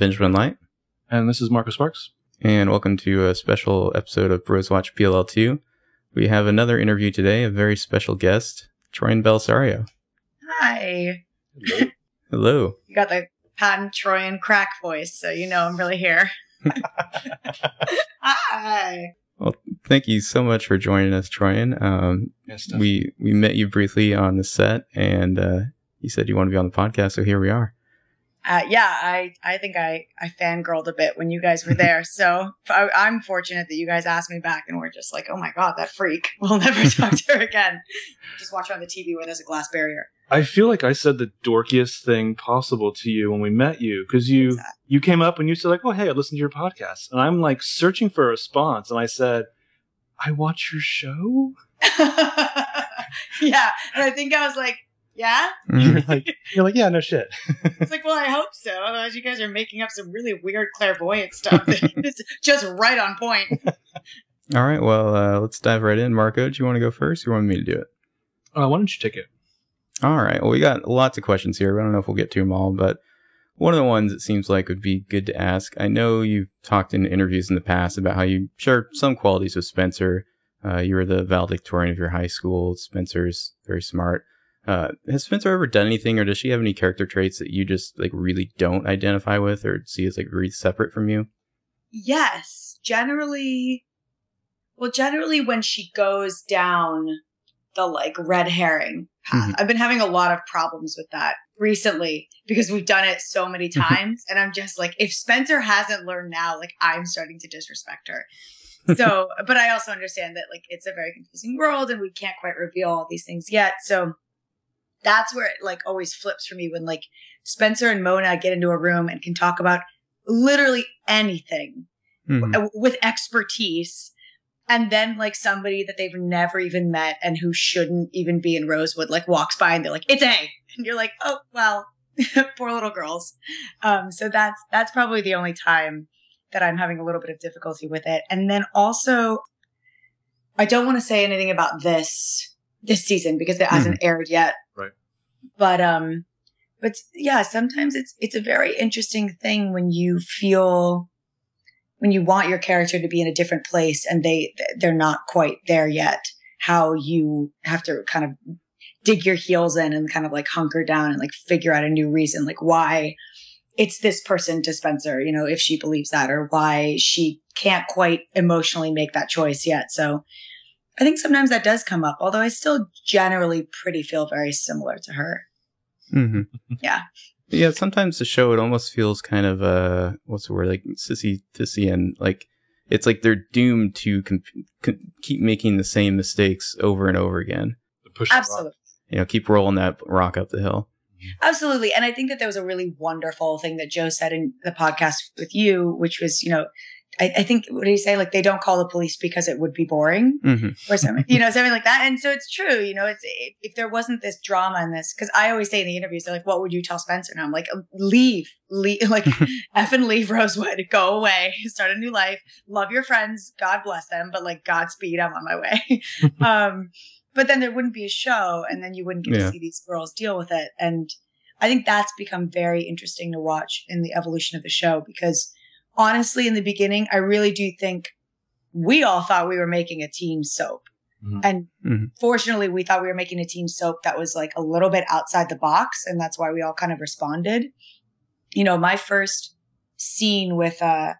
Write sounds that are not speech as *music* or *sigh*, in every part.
Benjamin Light. And this is Marcus Sparks. And welcome to a special episode of Bros Watch PLL2. We have another interview today, a very special guest, Troian Bellisario. Hi. *laughs* Hello. You got the patent Troian crack voice, so you know I'm really here. *laughs* Hi. Well, thank you so much for joining us, Troian. Um, Yes, we we met you briefly on the set, and uh, you said you want to be on the podcast, so here we are. Uh, yeah, I, I think I, I fangirled a bit when you guys were there. *laughs* So I, I'm fortunate that you guys asked me back and we're just like, oh my God, that freak. *laughs* We'll never *laughs* talk to her again. Just watch her on the TV where there's a glass barrier. I feel like I said the dorkiest thing possible to you when we met you because you you came up and you said like, "Oh, hey, I listened to your podcast," and I'm like searching for a response, and I said, "I watch your show." yeah. And I think I was like, yeah. You're like, you're like, yeah, no shit. It's like, well, I hope so. Otherwise, you guys are making up some really weird clairvoyant stuff. *laughs* It's just right on point. *laughs* All right, well, uh, let's dive right in. Marco, do you want to go first? Or you want me to do it? Uh, why don't you take it? All right. Well, we got lots of questions here. I don't know if we'll get to them all, but one of the ones it seems like would be good to ask. I know you've talked in interviews in the past about how you share some qualities with Spencer. Uh, you were the valedictorian of your high school. Spencer's very smart. Uh, has Spencer ever done anything, or does she have any character traits that you just like really don't identify with, or see as like really separate from you? Yes, generally. Well, generally, when she goes down the like red herring path, Mhm. I've been having a lot of problems with that recently because we've done it so many times. and I'm just like, if Spencer hasn't learned now, like I'm starting to disrespect her. So, *laughs* but I also understand that like it's a very confusing world and we can't quite reveal all these things yet. So that's where it like always flips for me when like Spencer and Mona get into a room and can talk about literally anything Mhm. w- with expertise and then like somebody that they've never even met and who shouldn't even be in rosewood like walks by and they're like it's a and you're like oh well *laughs* poor little girls um so that's that's probably the only time that i'm having a little bit of difficulty with it and then also i don't want to say anything about this this season because it hasn't aired yet. Right. but um but yeah sometimes it's it's a very interesting thing when you feel when you want your character to be in a different place and they they're not quite there yet how you have to kind of dig your heels in and kind of like hunker down and like figure out a new reason like why it's this person to Spencer you know if she believes that or why she can't quite emotionally make that choice yet. So I think sometimes that does come up although I still generally pretty feel very similar to her Mhm. Yeah. Yeah, sometimes the show it almost feels kind of uh what's the word like sissy tissy and like it's like they're doomed to com- co- keep making the same mistakes over and over again. Push. absolutely You know, keep rolling that rock up the hill. Absolutely. And I think that there was a really wonderful thing that Joe said in the podcast with you, which was, you know, I, I think, what do you say? Like, they don't call the police because it would be boring hmm or something, you know, something like that. And so it's true, you know, it's, if, there wasn't this drama in this, cause I always say in the interviews, they're like, what would you tell Spencer? And I'm like, leave, leave, *laughs* like, *laughs* F and leave Rosewood, go away, *laughs* start a new life, love your friends, God bless them, but like, Godspeed, I'm on my way. um, but then there wouldn't be a show and then you wouldn't get Yeah. to see these girls deal with it. And I think that's become very interesting to watch in the evolution of the show because honestly, in the beginning, I really do think we all thought we were making a teen soap. Mhm. And Mhm. fortunately, we thought we were making a teen soap that was like a little bit outside the box. And that's why we all kind of responded. You know, my first scene with, uh,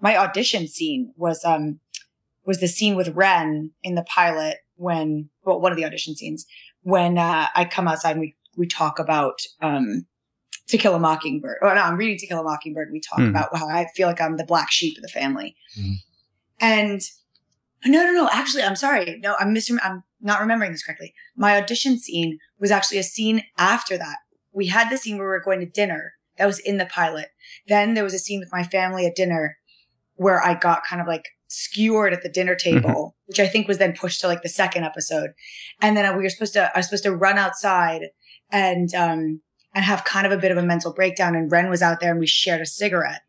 my audition scene was, um, was the scene with Wren in the pilot when, well, one of the audition scenes when, uh, I come outside and we, we talk about, um, To Kill a Mockingbird. Oh, no, I'm reading To Kill a Mockingbird. We talk Hmm. about how I feel like I'm the black sheep of the family. Mhm. And no, no, no. Actually, I'm sorry. No, I'm mis- I'm not remembering this correctly. My audition scene was actually a scene after that. We had the scene where we were going to dinner. That was in the pilot. Then there was a scene with my family at dinner where I got kind of like skewered at the dinner table, which I think was then pushed to like the second episode. And then we were supposed to, I was supposed to run outside and, um, and have kind of a bit of a mental breakdown. And Wren was out there and we shared a cigarette.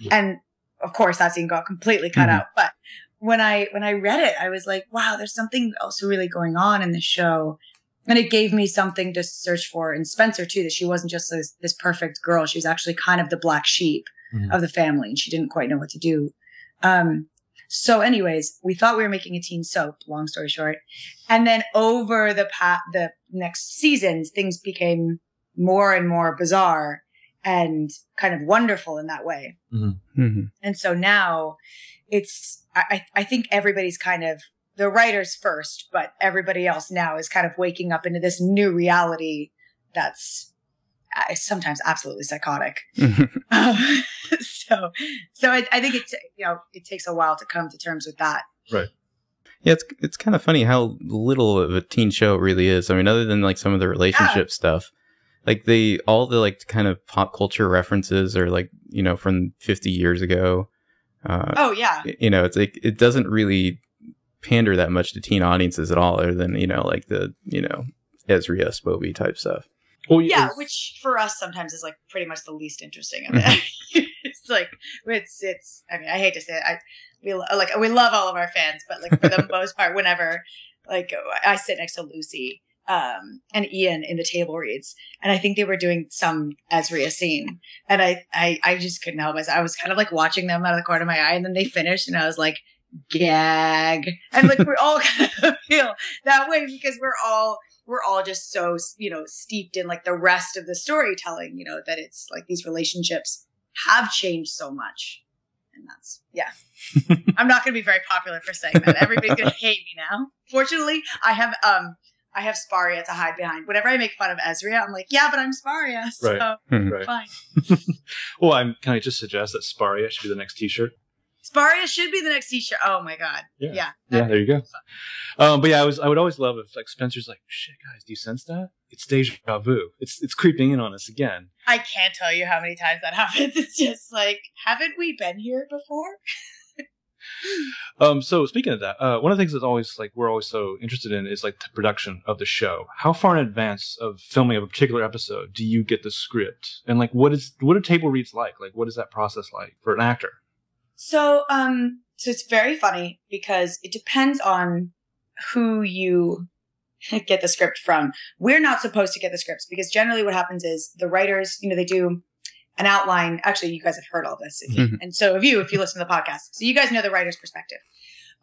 Yeah. And of course that scene got completely cut Mhm. out. But when I, when I read it, I was like, wow, there's something else really going on in the show. And it gave me something to search for in Spencer too, that she wasn't just this, this perfect girl. She was actually kind of the black sheep Mhm. of the family and she didn't quite know what to do. Um, so anyways, we thought we were making a teen soap, long story short. And then over the pa- the next seasons, things became more and more bizarre and kind of wonderful in that way. Mhm. And so now it's, I, I I think everybody's kind of, the writers first, but everybody else now is kind of waking up into this new reality that's uh, sometimes absolutely psychotic. Um, *laughs* so, so I, I think it, you know, it takes a while to come to terms with that. Right. Yeah, it's it's kind of funny how little of a teen show it really is. I mean, other than like some of the relationship stuff, like they all the like kind of pop culture references are like you know from 50 years ago. Uh, Oh yeah. you know, it's like it doesn't really pander that much to teen audiences at all, other than you know like the you know Ezria Spoby type stuff. Well, Yeah, it's- which for us sometimes is like pretty much the least interesting of *laughs* it. it's like it's it's. I mean, I hate to say it. I we lo- like we love all of our fans, but like for the *laughs* most part, whenever like I sit next to Lucy um and Ian in the table reads, and I think they were doing some Ezria scene, and I I I just couldn't help myself. I was kind of like watching them out of the corner of my eye, and then they finished, and I was like gag, and like we're all *laughs* kind of feel that way because we're all we're all just so you know steeped in like the rest of the storytelling you know that it's like these relationships have changed so much. And that's yeah. *laughs* I'm not going to be very popular for saying that. Everybody's *laughs* going to hate me now. Fortunately i have um i have sparia to hide behind whenever i make fun of ezria i'm like yeah but i'm sparia *laughs* so Right. Mhm. Right. fine *laughs* Well, I'm can I just suggest that Sparia should be the next T-shirt? sparia should be the next t-shirt oh my god Yeah. yeah Yeah, there you go. Um, but yeah, I was I would always love if like Spencer's like, shit, guys, do you sense that? It's deja vu. It's it's creeping in on us again. i can't tell you how many times that *laughs* happens it's just like haven't we been here before *laughs* Um, so speaking of that, uh, one of the things that's always like we're always so interested in is like the production of the show. How far in advance of filming of a particular episode do you get the script? And like, what is what are table reads like? Like, what is that process like for an actor? So, um, so it's very funny because it depends on who you *laughs* get the script from. We're not supposed to get the scripts because generally what happens is the writers, you know, they do an outline. Actually, you guys have heard all this. Mhm. And so have you, if you listen to the podcast. So you guys know the writer's perspective.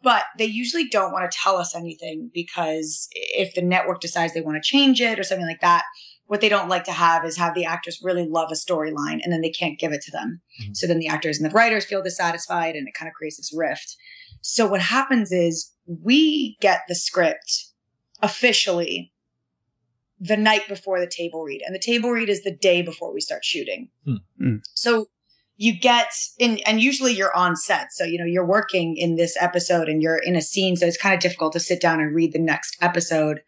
But they usually don't want to tell us anything because if the network decides they want to change it or something like that, what they don't like to have is have the actors really love a storyline and then they can't give it to them. Mhm. So then the actors and the writers feel dissatisfied and it kind of creates this rift. So what happens is we get the script officially the night before the table read. And the table read is the day before we start shooting. Hmm. Hmm. So you get in, and usually you're on set. So, you know, you're working in this episode and you're in a scene. So it's kind of difficult to sit down and read the next episode.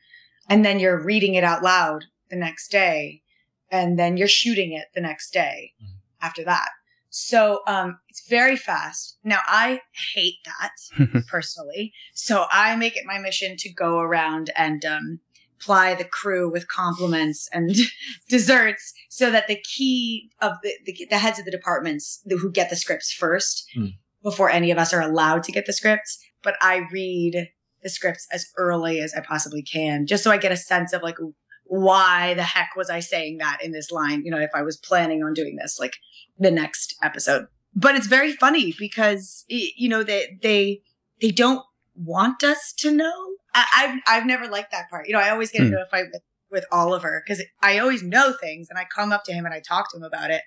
And then you're reading it out loud the next day. And then you're shooting it the next day Mhm. after that. So, um, it's very fast. Now I hate that *laughs* personally. So I make it my mission to go around and, um, ply the crew with compliments and *laughs* desserts so that the key of the, the, the heads of the departments who get the scripts first Hmm. before any of us are allowed to get the scripts. But I read the scripts as early as I possibly can, just so I get a sense of like, why the heck was I saying that in this line? You know, if I was planning on doing this, like the next episode. But it's very funny because, you know, they, they, they don't want us to know. I, I've, I've never liked that part. You know, I always get into hmm. a fight with, with Oliver because I always know things and I come up to him and I talk to him about it.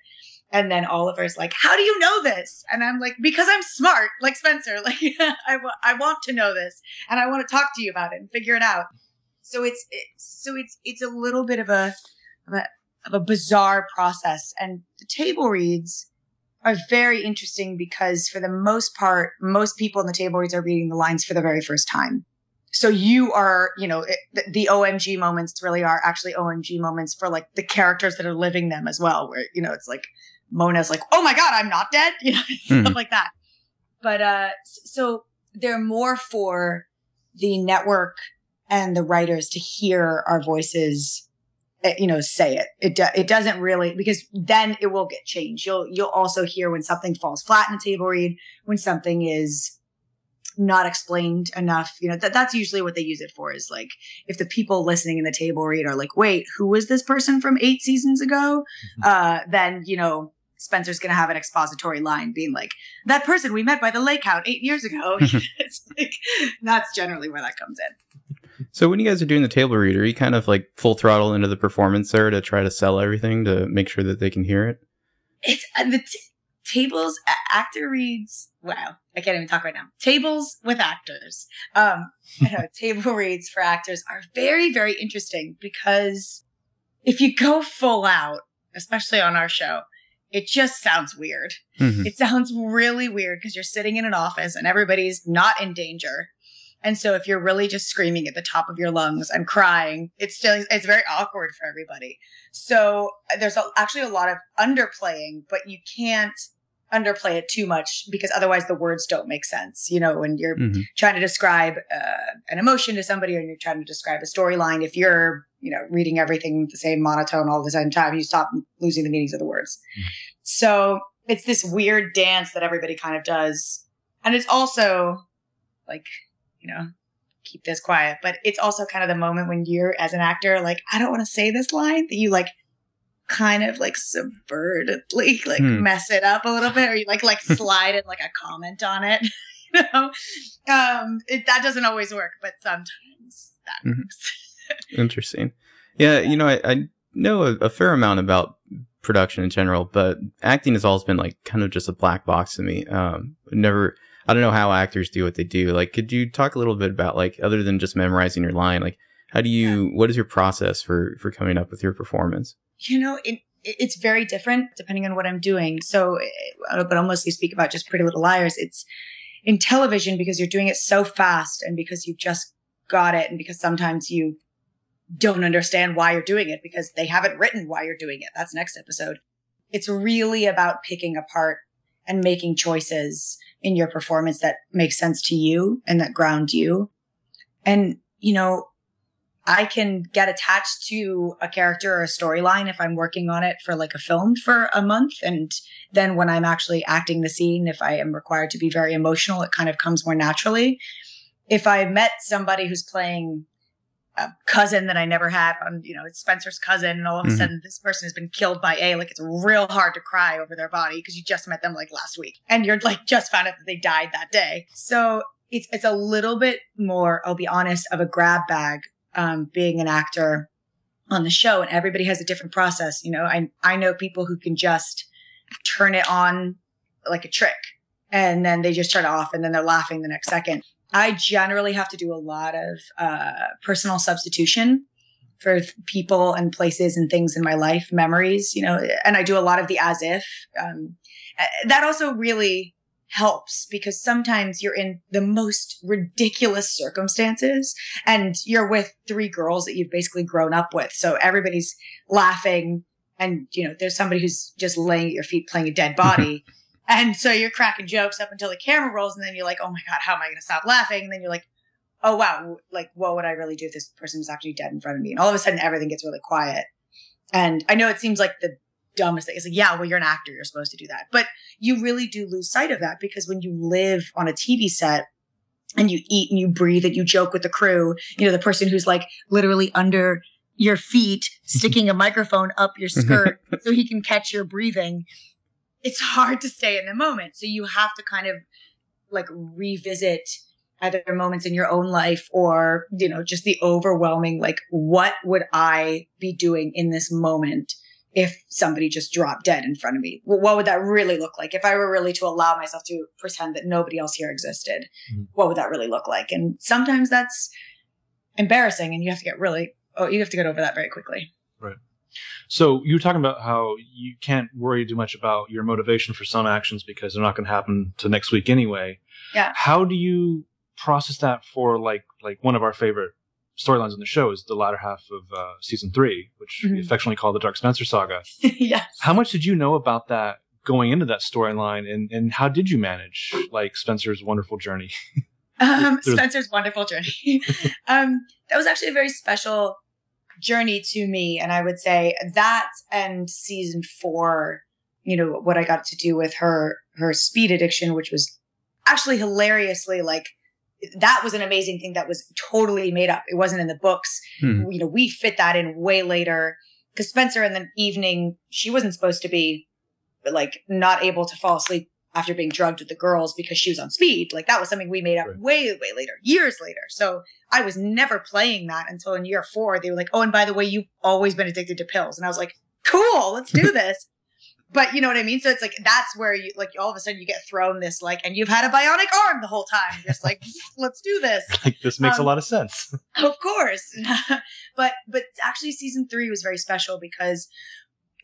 And then Oliver's like, how do you know this? And I'm like, because I'm smart, like Spencer. *laughs* Like, I, I want to know this and I want to talk to you about it and figure it out. So it's, it's so it's, it's a little bit of a, of a, of a bizarre process. And the table reads are very interesting because for the most part, most people in the table reads are reading the lines for the very first time. So you are, you know, it, the, the OMG moments really are actually OMG moments for like the characters that are living them as well, where, you know, it's like Mona's like, oh my God, I'm not dead, *laughs* you know, Mhm. stuff like that. But, uh, so they're more for the network and the writers to hear our voices eh, you know say it it do, it doesn't really because then it will get changed you'll you'll also hear when something falls flat in a table read when something is not explained enough you know that that's usually what they use it for is like if the people listening in the table read are like wait who was this person from 8 seasons ago uh then you know Spencer's going to have an expository line being like, that person we met by the lake out eight years ago. *laughs* *laughs* it's like, that's generally where that comes in. So when you guys are doing the table read, are you kind of like full throttle into the performance there to try to sell everything to make sure that they can hear it? It's uh, the t- tables, actor reads. Wow. I can't even talk right now. Tables with actors. Um, *laughs* know, *laughs* table reads for actors are very, very interesting because if you go full out, especially on our show, it just sounds weird. Mm-hmm. It sounds really weird because you're sitting in an office and everybody's not in danger. And so if you're really just screaming at the top of your lungs and crying, it's still, it's very awkward for everybody. So there's a, actually a lot of underplaying, but you can't underplay it too much because otherwise the words don't make sense. You know, when you're mm-hmm. trying to describe uh, an emotion to somebody or you're trying to describe a storyline, if you're, you know, reading everything the same monotone all the same time, you stop losing the meanings of the words. Mm-hmm. So it's this weird dance that everybody kind of does. And it's also like, you know, keep this quiet, but it's also kind of the moment when you're as an actor, like, I don't want to say this line that you like kind of like subvertedly like hmm. mess it up a little bit or you like like *laughs* slide in like a comment on it *laughs* you know? Um it, that doesn't always work but sometimes that mm-hmm. works. *laughs* Interesting. Yeah you know i, I know a, a, fair amount about production in general but acting has always been like kind of just a black box to me. Um never i don't know how actors do what they do. Like could you talk a little bit about like other than just memorizing your line like how do you what is your process for for coming up with your performance you know, it, it's very different depending on what I'm doing. So, uh, but I'll mostly speak about just Pretty Little Liars. It's in television because you're doing it so fast and because you've just got it and because sometimes you don't understand why you're doing it because they haven't written why you're doing it. That's next episode. It's really about picking apart and making choices in your performance that make sense to you and that ground you. And, you know, I can get attached to a character or a storyline if I'm working on it for like a film for a month. And then when I'm actually acting the scene, if I am required to be very emotional, it kind of comes more naturally. If I met somebody who's playing a cousin that I never had on, you know, it's Spencer's cousin, and all of a mm-hmm. sudden this person has been killed by A, like it's real hard to cry over their body because you just met them like last week and you're like just found out that they died that day. So it's it's a little bit more, I'll be honest, of a grab bag um, being an actor on the show and everybody has a different process. You know, I, I know people who can just turn it on like a trick and then they just turn it off and then they're laughing the next second. I generally have to do a lot of uh, personal substitution for people and places and things in my life, memories, you know, and I do a lot of the as if. Um, that also really helps because sometimes you're in the most ridiculous circumstances and you're with three girls that you've basically grown up with. So everybody's laughing and, you know, there's somebody who's just laying at your feet playing a dead *laughs* body. and so you're cracking jokes up until the camera rolls and then you're like, oh my God, how am I going to stop laughing? And then you're like, oh wow, like what would I really do if this person was actually dead in front of me? And all of a sudden everything gets really quiet. And I know it seems like the dumbest thing. It's like, yeah, well, you're an actor. You're supposed to do that. But you really do lose sight of that because when you live on a TV set and you eat and you breathe and you joke with the crew, you know, the person who's like literally under your feet, *laughs* sticking a microphone up your skirt *laughs* so he can catch your breathing. It's hard to stay in the moment. So you have to kind of like revisit either moments in your own life or, you know, just the overwhelming, like, what would I be doing in this moment? If somebody just dropped dead in front of me? What would that really look like? If I were really to allow myself to pretend that nobody else here existed, mm-hmm. what would that really look like? And sometimes that's embarrassing and you have to get really, oh, you have to get over that very quickly. Right. So you were talking about how you can't worry too much about your motivation for some actions because they're not going to happen to next week anyway. Yeah. How do you process that for like like one of our favorite storylines in the show is the latter half of uh, season three, which mm-hmm. we affectionately call the Dark Spencer saga. *laughs* yes. How much did you know about that going into that storyline, and and how did you manage like Spencer's wonderful journey? *laughs* um, Spencer's wonderful journey. *laughs* um, that was actually a very special journey to me, and I would say that and season four. You know what I got to do with her her speed addiction, which was actually hilariously like that was an amazing thing that was totally made up. It wasn't in the books. Hmm. You know, we fit that in way later because Spencer in the evening, she wasn't supposed to be like not able to fall asleep after being drugged with the girls because she was on speed. Like that was something we made up Right. way, way later, years later. So I was never playing that until in year four. They were like, oh, and by the way, you've always been addicted to pills. And I was like, cool, let's do *laughs* this. But you know what I mean? So it's like, that's where you, like, all of a sudden you get thrown this, like, and you've had a bionic arm the whole time. Just like, *laughs* let's do this. *laughs* Like this makes Um, a lot of sense. *laughs* Of course. but but actually season 3 was very special because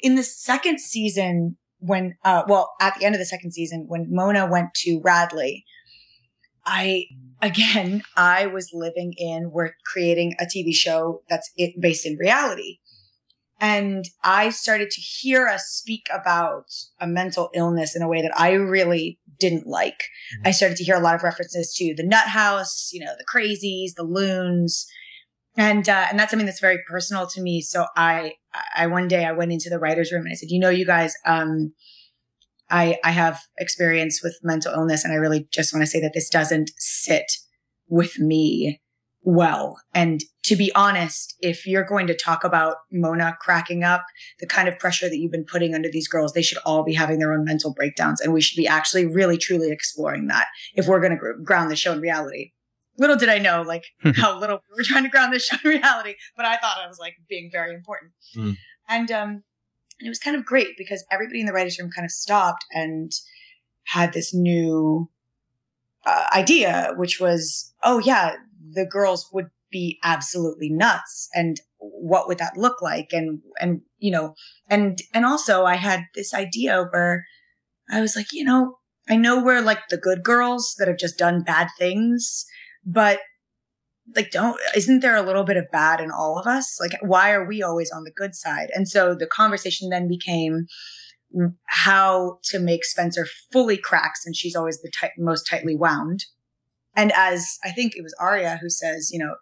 in the second season when uh well at the end of the second season when Mona went to Radley I again I was living in we're creating a TV show that's it based in reality. And I started to hear us speak about a mental illness in a way that I really didn't like. I started to hear a lot of references to the nut house, you know, the crazies, the loons. And, uh, and that's something that's very personal to me. So I, I, one day I went into the writer's room and I said, you know, you guys, um, I, I have experience with mental illness and I really just want to say that this doesn't sit with me well. And to be honest, if you're going to talk about Mona cracking up, the kind of pressure that you've been putting under these girls, they should all be having their own mental breakdowns. And we should be actually really, truly exploring that if we're going to ground the show in reality. Little did I know, like, how little we were trying to ground this show in reality, but I thought I was like being very important. Mm. And, um, it was kind of great because everybody in the writer's room kind of stopped and had this new uh, idea, which was, oh yeah, the girls would be absolutely nuts, and what would that look like? And and you know, and and also I had this idea where I was like, you know, I know we're like the good girls that have just done bad things, but like don't isn't there a little bit of bad in all of us? Like why are we always on the good side? And so the conversation then became how to make spencer fully crack since she's always the tight, most tightly wound and as i think it was Aria who says you know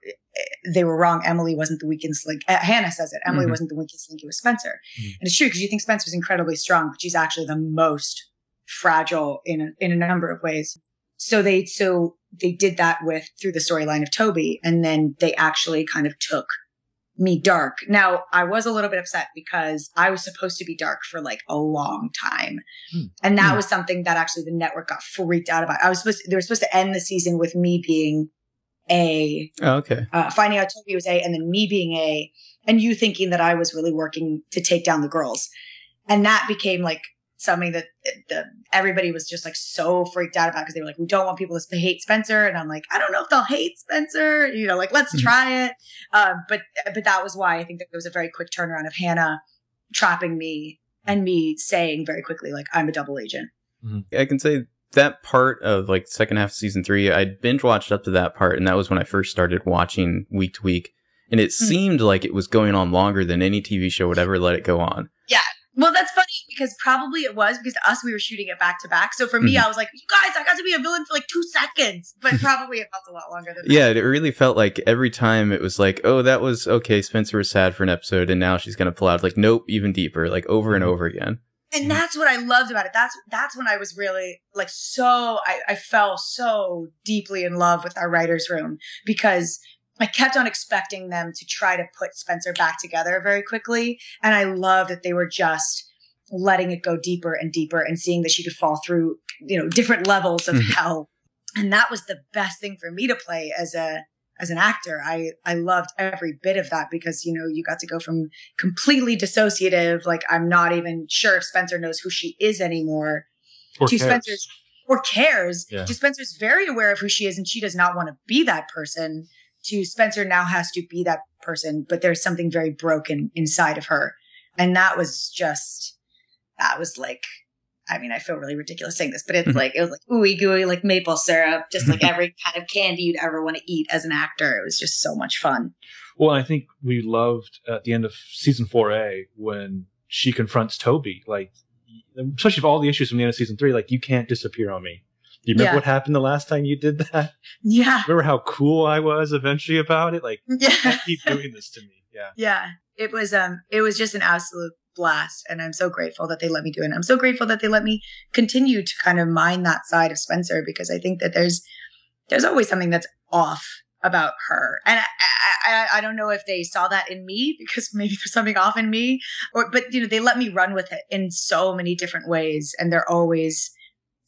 they were wrong. Emily wasn't the weakest link. Uh, hanna says it. Emily Mhm. wasn't the weakest link. It was spencer. Mhm. and it's true because you think spencer's incredibly strong but she's actually the most fragile in a, in a number of ways. So they so they did that with through the storyline of Toby, and then they actually kind of took me dark. Now I was a little bit upset because I was supposed to be dark for like a long time, Hmm. and that Hmm. was something that actually the network got freaked out about. I was supposed to, they were supposed to end the season with me being a Oh, okay. uh, finding out Toby was A, and then me being A, and you thinking that I was really working to take down the girls, and that became like something that the, everybody was just like so freaked out about because they were like, we don't want people to hate Spencer, and I'm like, I don't know if they'll hate Spencer, you know, like let's Mhm. try it, um, but but that was why I think that there was a very quick turnaround of Hanna trapping me and me saying very quickly like I'm a double agent. I can say that part of like second half of season three, I binge watched up to that part, and that was when I first started watching week to week. And it seemed like it was going on longer than any TV show would ever let it go on. Yeah. Well, that's funny because probably it was because to us we were shooting it back to back. So for me, Mhm. I was like, "You guys, I got to be a villain for like two seconds," but mm-hmm. probably it felt a lot longer than that. Yeah, it really felt like every time it was like, oh, that was okay. Spencer was sad for an episode, and now she's gonna pull out. Like, nope, even deeper, like over and mm-hmm. over again. And mm-hmm. that's what I loved about it. That's that's when I was really like so I, I fell so deeply in love with our writers' room because I kept on expecting them to try to put Spencer back together very quickly. And I love that they were just letting it go deeper and deeper and seeing that she could fall through, you know, different levels of Mhm. hell. And that was the best thing for me to play as a as an actor. I I loved every bit of that because, you know, you got to go from completely dissociative, like I'm not even sure if Spencer knows who she is anymore, Or to cares. Spencer's or cares. Yeah. To Spencer's very aware of who she is and she does not want to be that person. To Spencer now has to be that person, but there's something very broken inside of her. And that was just that was like I mean, I feel really ridiculous saying this, but it's *laughs* like it was like ooey gooey, like maple syrup, just like *laughs* every kind of candy you'd ever want to eat as an actor. It was just so much fun. Well, I think we loved at the end of season 4A when she confronts Toby, like, especially for all the issues from the end of season three, like, you can't disappear on me. Do you remember Yeah. what happened the last time you did that? *laughs* Yeah. Remember how cool I was eventually about it? Like, Yeah. keep doing this to me. Yeah. Yeah. It was um it was just an absolute blast and I'm so grateful that they let me do it. And I'm so grateful that they let me continue to kind of mine that side of Spencer because I think that there's there's always something that's off about her. And I, I, I don't know if they saw that in me *laughs* because maybe there's something off in me, or but you know they let me run with it in so many different ways, and they're always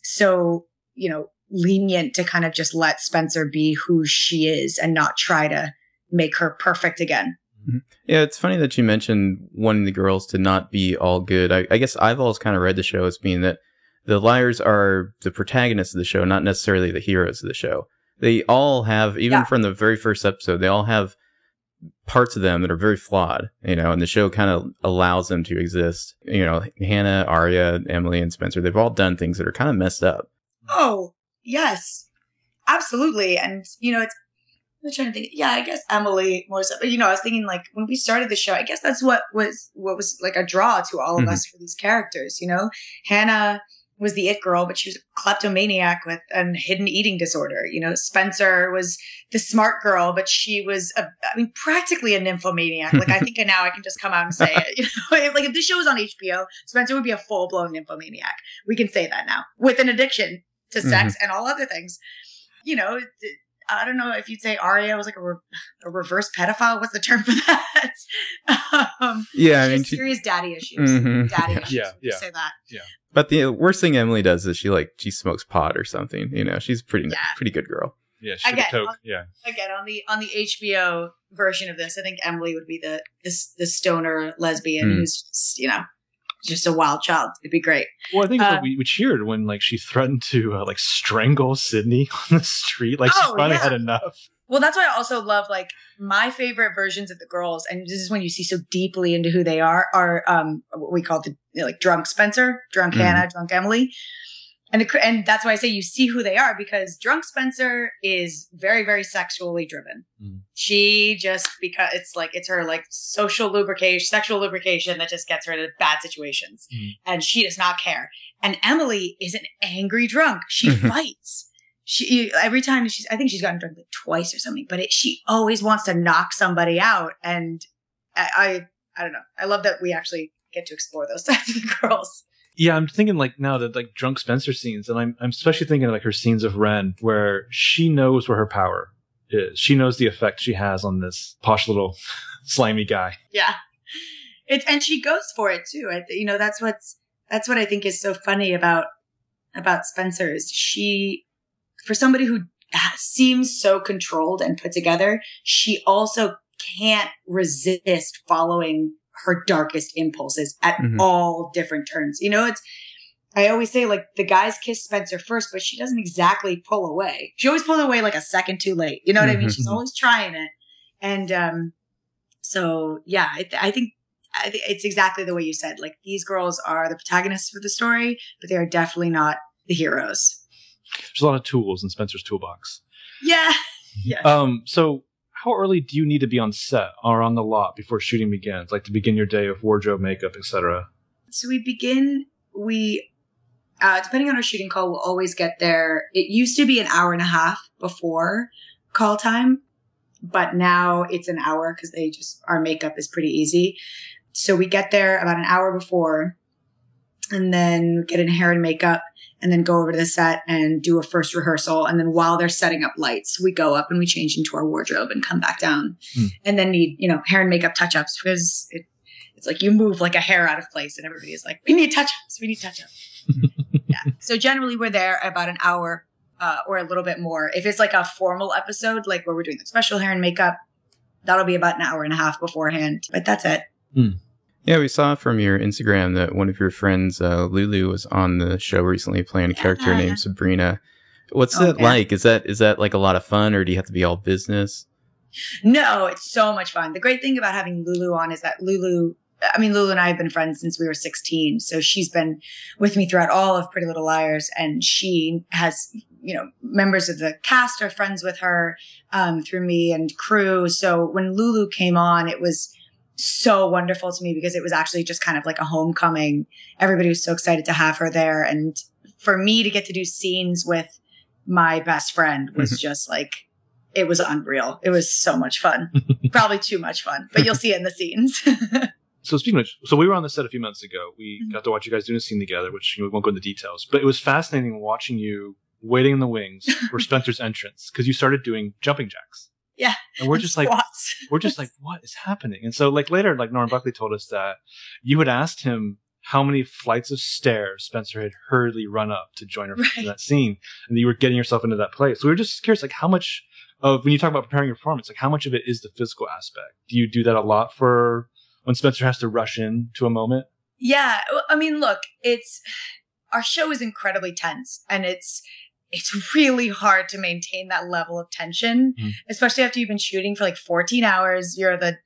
so you know lenient to kind of just let Spencer be who she is and not try to make her perfect again. Mm-hmm. Yeah, it's funny that you mentioned wanting the girls to not be all good. I, I guess I've always kind of read the show as being that the liars are the protagonists of the show, not necessarily the heroes of the show. They all have, even Yeah. from the very first episode, they all have parts of them that are very flawed, you know, and the show kind of allows them to exist. You know, Hanna, Aria, Emily, and Spencer, they've all done things that are kind of messed up. Oh, yes. Absolutely. And, you know, it's, I'm trying to think. Yeah, I guess Emily more so. But, you know, I was thinking like when we started the show, I guess that's what was, what was like a draw to all of Mhm. us for these characters, you know? Hanna was the it girl, but she was a kleptomaniac with a hidden eating disorder. You know, Spencer was the smart girl, but she was, a, I mean, practically a nymphomaniac. Like, I think *laughs* now I can just come out and say it. You know, *laughs* if, like if this show was on HBO, Spencer would be a full blown nymphomaniac. We can say that now with an addiction to sex and all other things. You know, I don't know if you'd say Aria was like a, re- a reverse pedophile. What's the term for *laughs* that? um, Yeah, I she mean, has she, serious daddy issues. Mhm. Daddy Yeah. issues. Yeah, yeah. Say that. Yeah. but the worst thing Emily does is she like she smokes pot or something. You know, she's pretty Yeah. pretty good girl. Yeah, she Again, a Coke. on- Yeah. Again, on the on the HBO version of this, I think Emily would be the this the stoner lesbian Hmm. who's just, you know just a wild child. It'd be great. Well, I think Uh, like, we, we cheered when like she threatened to uh, like strangle Sydney *laughs* on the street. Like she Oh, finally yeah. had enough. Well, that's why I also love like my favorite versions of the girls, and this is when you see so deeply into who they are. Are um what we call the you know, like drunk Spencer, drunk Mhm. Hanna, drunk Emily, and the, and that's why I say you see who they are because drunk Spencer is very very sexually driven. Mhm. She just because it's like it's her like social lubrication, sexual lubrication that just gets her into bad situations, Mhm. and she does not care. And Emily is an angry drunk. She *laughs* fights she every time she's I think she's gotten drunk like twice or something, but it, she always wants to knock somebody out, and I, I I don't know. I love that we actually get to explore those *laughs* types of girls. Yeah, I'm thinking like now that like drunk Spencer scenes, and I'm I'm especially thinking of, like her scenes of Wren, where she knows where her power is. She knows the effect she has on this posh little *laughs* slimy guy. Yeah, it's and she goes for it too. I, you know that's what's that's what I think is so funny about about Spencer is she for somebody who seems so controlled and put together, she also can't resist following her darkest impulses at Mhm. all different turns. You know, it's I always say like the guys kiss Spencer first, but she doesn't exactly pull away. She always pulls away like a second too late. You know what I mean? She's Mhm. always trying it, and um, so yeah, I, th- I think I think it's exactly the way you said. Like these girls are the protagonists for the story, but they are definitely not the heroes. There's a lot of tools in Spencer's toolbox. Yeah. *laughs* Yes. Um, so how early do you need to be on set or on the lot before shooting begins? Like to begin your day of wardrobe, makeup, etc. So we begin, we, uh, depending on our shooting call, we'll always get there. It used to be an hour and a half before call time, but now it's an hour because they just, our makeup is pretty easy. So we get there about an hour before and then get in hair and makeup and then go over to the set and do a first rehearsal. And then while they're setting up lights, we go up and we change into our wardrobe and come back down Hmm. and then need, you know, hair and makeup touch ups because it, it's like you move like a hair out of place and everybody is like, we need touch ups. We need touch ups. *laughs* yeah. So generally we're there about an hour uh, or a little bit more. If it's like a formal episode, like where we're doing the special hair and makeup, that'll be about an hour and a half beforehand. But that's it. Yeah, we saw from your Instagram that one of your friends, uh, Lulu, was on the show recently playing a character Yeah. named Sabrina. What's Oh, that like? Is that is that like a lot of fun, or do you have to be all business? No, it's so much fun. The great thing about having Lulu on is that Lulu, I mean, Lulu and I have been friends since we were 16. So she's been with me throughout all of Pretty Little Liars. And she has, you know, members of the cast are friends with her um, through me and crew. So when Lulu came on, it was so wonderful to me because it was actually just kind of like a homecoming. Everybody was so excited to have her there. And for me to get to do scenes with my best friend was Mhm. just like, it was unreal. It was so much fun. *laughs* Probably too much fun, but you'll see it in the scenes. *laughs* So speaking of, which, so we were on the set a few months ago. We Mhm. got to watch you guys doing a scene together, which you know, we won't go into details, but it was fascinating watching you waiting in the wings *laughs* for Spencer's entrance because you started doing jumping jacks. Yeah. And we're just like, Squats. we're just like, what is happening? And so, like later, like Norman Buckley told us that you had asked him how many flights of stairs Spencer had hurriedly run up to join her in that scene, and that you were getting yourself into that place. So we were just curious, like how much of when you talk about preparing your performance, like how much of it is the physical aspect? Do you do that a lot for when Spencer has to rush in to a moment? Yeah, I mean, look, it's our show is incredibly tense, and it's it's really hard to maintain that level of tension, Mhm. especially after you've been shooting for like 14 hours. You're the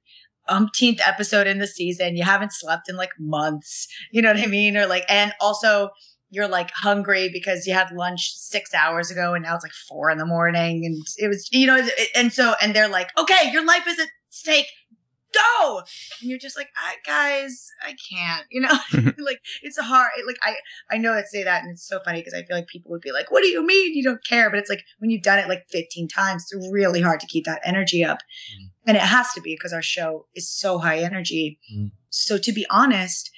umpteenth episode in the season. You haven't slept in like months. You know what I mean? Or like, and also you're like hungry because you had lunch six hours ago, and now it's like four in the morning, and it was, you know, and so, and they're like, okay, your life is at stake. Go, and you're just like, I, guys, I can't, you know, *laughs* *laughs* like it's a hard, like I, I know that say that, and it's so funny because I feel like people would be like, what do you mean you don't care? But it's like when you've done it like 15 times, it's really hard to keep that energy up, Mm. and it has to be because our show is so high energy. Mm. So to be honest,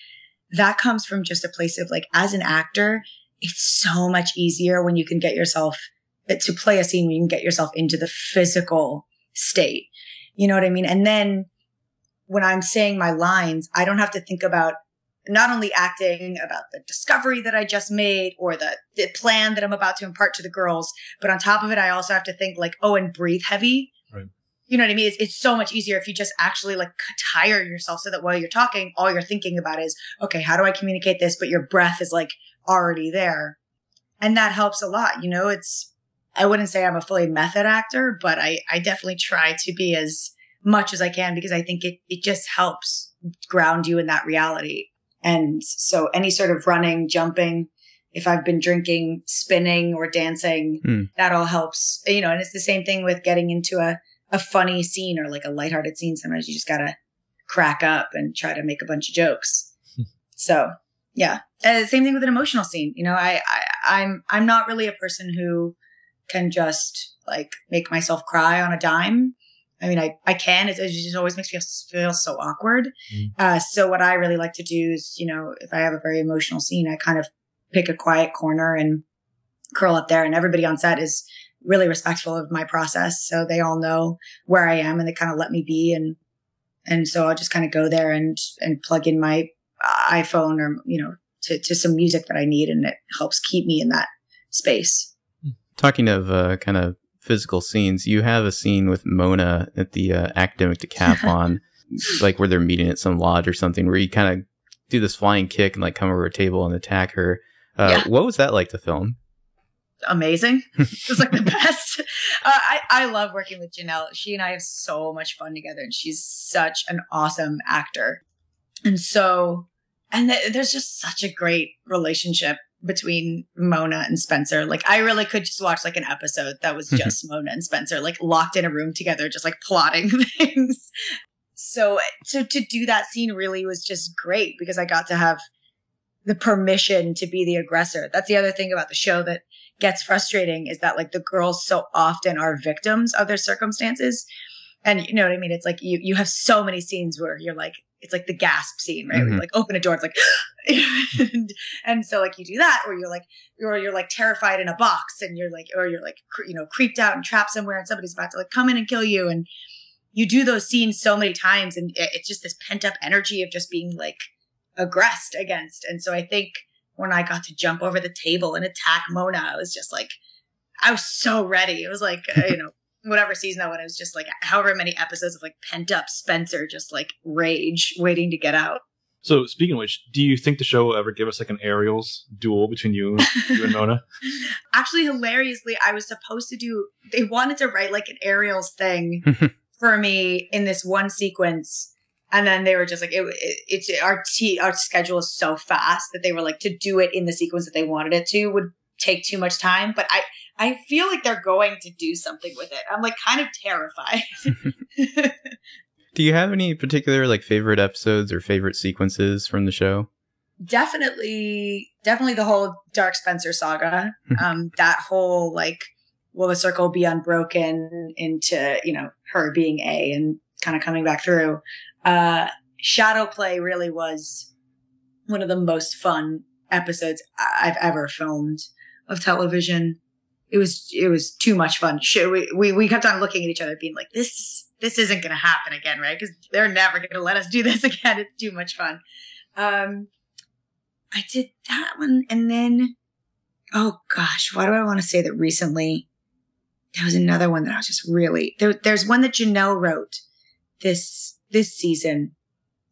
that comes from just a place of like, as an actor, it's so much easier when you can get yourself to play a scene when you can get yourself into the physical state. You know what I mean? And then when I'm saying my lines, I don't have to think about not only acting about the discovery that I just made or the, the plan that I'm about to impart to the girls, but on top of it, I also have to think like, oh, and breathe heavy. Right. You know what I mean? It's, it's so much easier if you just actually like tire yourself so that while you're talking, all you're thinking about is, okay, how do I communicate this? But your breath is like already there. And that helps a lot. You know, it's, I wouldn't say I'm a fully method actor, but I, I definitely try to be as much as I can because I think it, it just helps ground you in that reality. And so any sort of running, jumping, if I've been drinking, spinning or dancing, Hmm. that all helps, you know, and it's the same thing with getting into a, a funny scene or like a lighthearted scene. Sometimes you just gotta crack up and try to make a bunch of jokes. *laughs* so yeah. Uh, same thing with an emotional scene. You know, I, I, I'm, I'm not really a person who can just like make myself cry on a dime. I mean, I, I can. It, it just always makes me feel, so awkward. Mm. Uh, so what I really like to do is, you know, if I have a very emotional scene, I kind of pick a quiet corner and curl up there and everybody on set is really respectful of my process. So they all know where I am and they kind of let me be. And, and so I'll just kind of go there and, and plug in my iPhone or, you know, to, to some music that I need. And it helps keep me in that space. Talking of uh, kind of physical scenes, you have a scene with Mona at the uh, academic decathlon, *laughs* like where they're meeting at some lodge or something, where you kind of do this flying kick and like come over a table and attack her. Uh, Yeah. What was that like to film? amazing. *laughs* it was like the best. Uh, I, I love working with Janel. She and I have so much fun together and she's such an awesome actor. And so, and th- there's just such a great relationship between Mona and Spencer. Like I really could just watch like an episode that was *laughs* just Mona and Spencer like locked in a room together, just like plotting *laughs* things. So to, to do that scene really was just great because I got to have the permission to be the aggressor. That's the other thing about the show that gets frustrating is that like the girls so often are victims of their circumstances. And you know what I mean? It's like you, you have so many scenes where you're like, it's like the gasp scene, right? Mhm. like open a door, it's like, and, *laughs* and so like you do that, or you're like, or you're like terrified in a box and you're like, or you're like, cre- you know, creeped out and trapped somewhere and somebody's about to like come in and kill you. And you do those scenes so many times and it- it's just this pent up energy of just being like aggressed against. And so I think when I got to jump over the table and attack Mona, I was just like, I was so ready. It was like, uh, you *laughs* know, whatever season that one, it was just like however many episodes of like pent up Spencer, just like rage waiting to get out. So speaking of which, do you think the show will ever give us like an aerials duel between you, you and Mona? *laughs* Actually, hilariously, I was supposed to do, they wanted to write like an aerials thing *laughs* for me in this one sequence. And then they were just like, it, it, it's our t- our schedule is so fast that they were like to do it in the sequence that they wanted it to would take too much time. But I, I feel like they're going to do something with it. I'm like kind of terrified. *laughs* *laughs* Do you have any particular like favorite episodes or favorite sequences from the show? definitely, definitely the whole Dark Spencer saga. *laughs* um, that whole like, will the circle be unbroken into, you know, her being A and kind of coming back through. Uh, Shadow Play really was one of the most fun episodes I've ever filmed of television it was it was too much fun. We we we kept on looking at each other, being like, "This this isn't going to happen again, right? Because they're never going to let us do this *laughs* again. It's too much fun." Um, I did that one, and then oh gosh, why do I want to say that recently? There was another one that I was just really there. There's one that Janel wrote this this season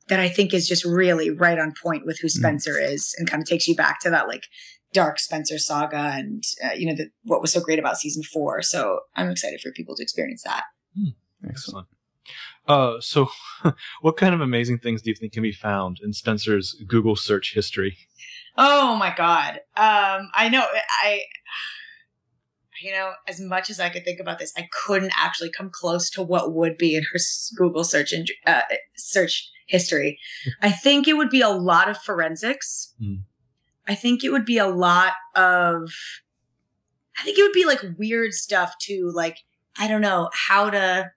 that I think is just really right on point with who mm. Spencer mm. is, and kind of takes you back to that like dark Spencer saga and uh, you know the, what was so great about season four. So I'm excited for people to experience that. Hmm. Excellent. Uh, so, *laughs* what kind of amazing things do you think can be found in Spencer's Google search history? Oh my God. Um, I know. I, you know, as much as I could think about this, I couldn't actually come close to what would be in her Google search and uh, search history. *laughs* I think it would be a lot of forensics. Mm. I think it would be a lot of, I think it would be like weird stuff too. Like, I don't know how to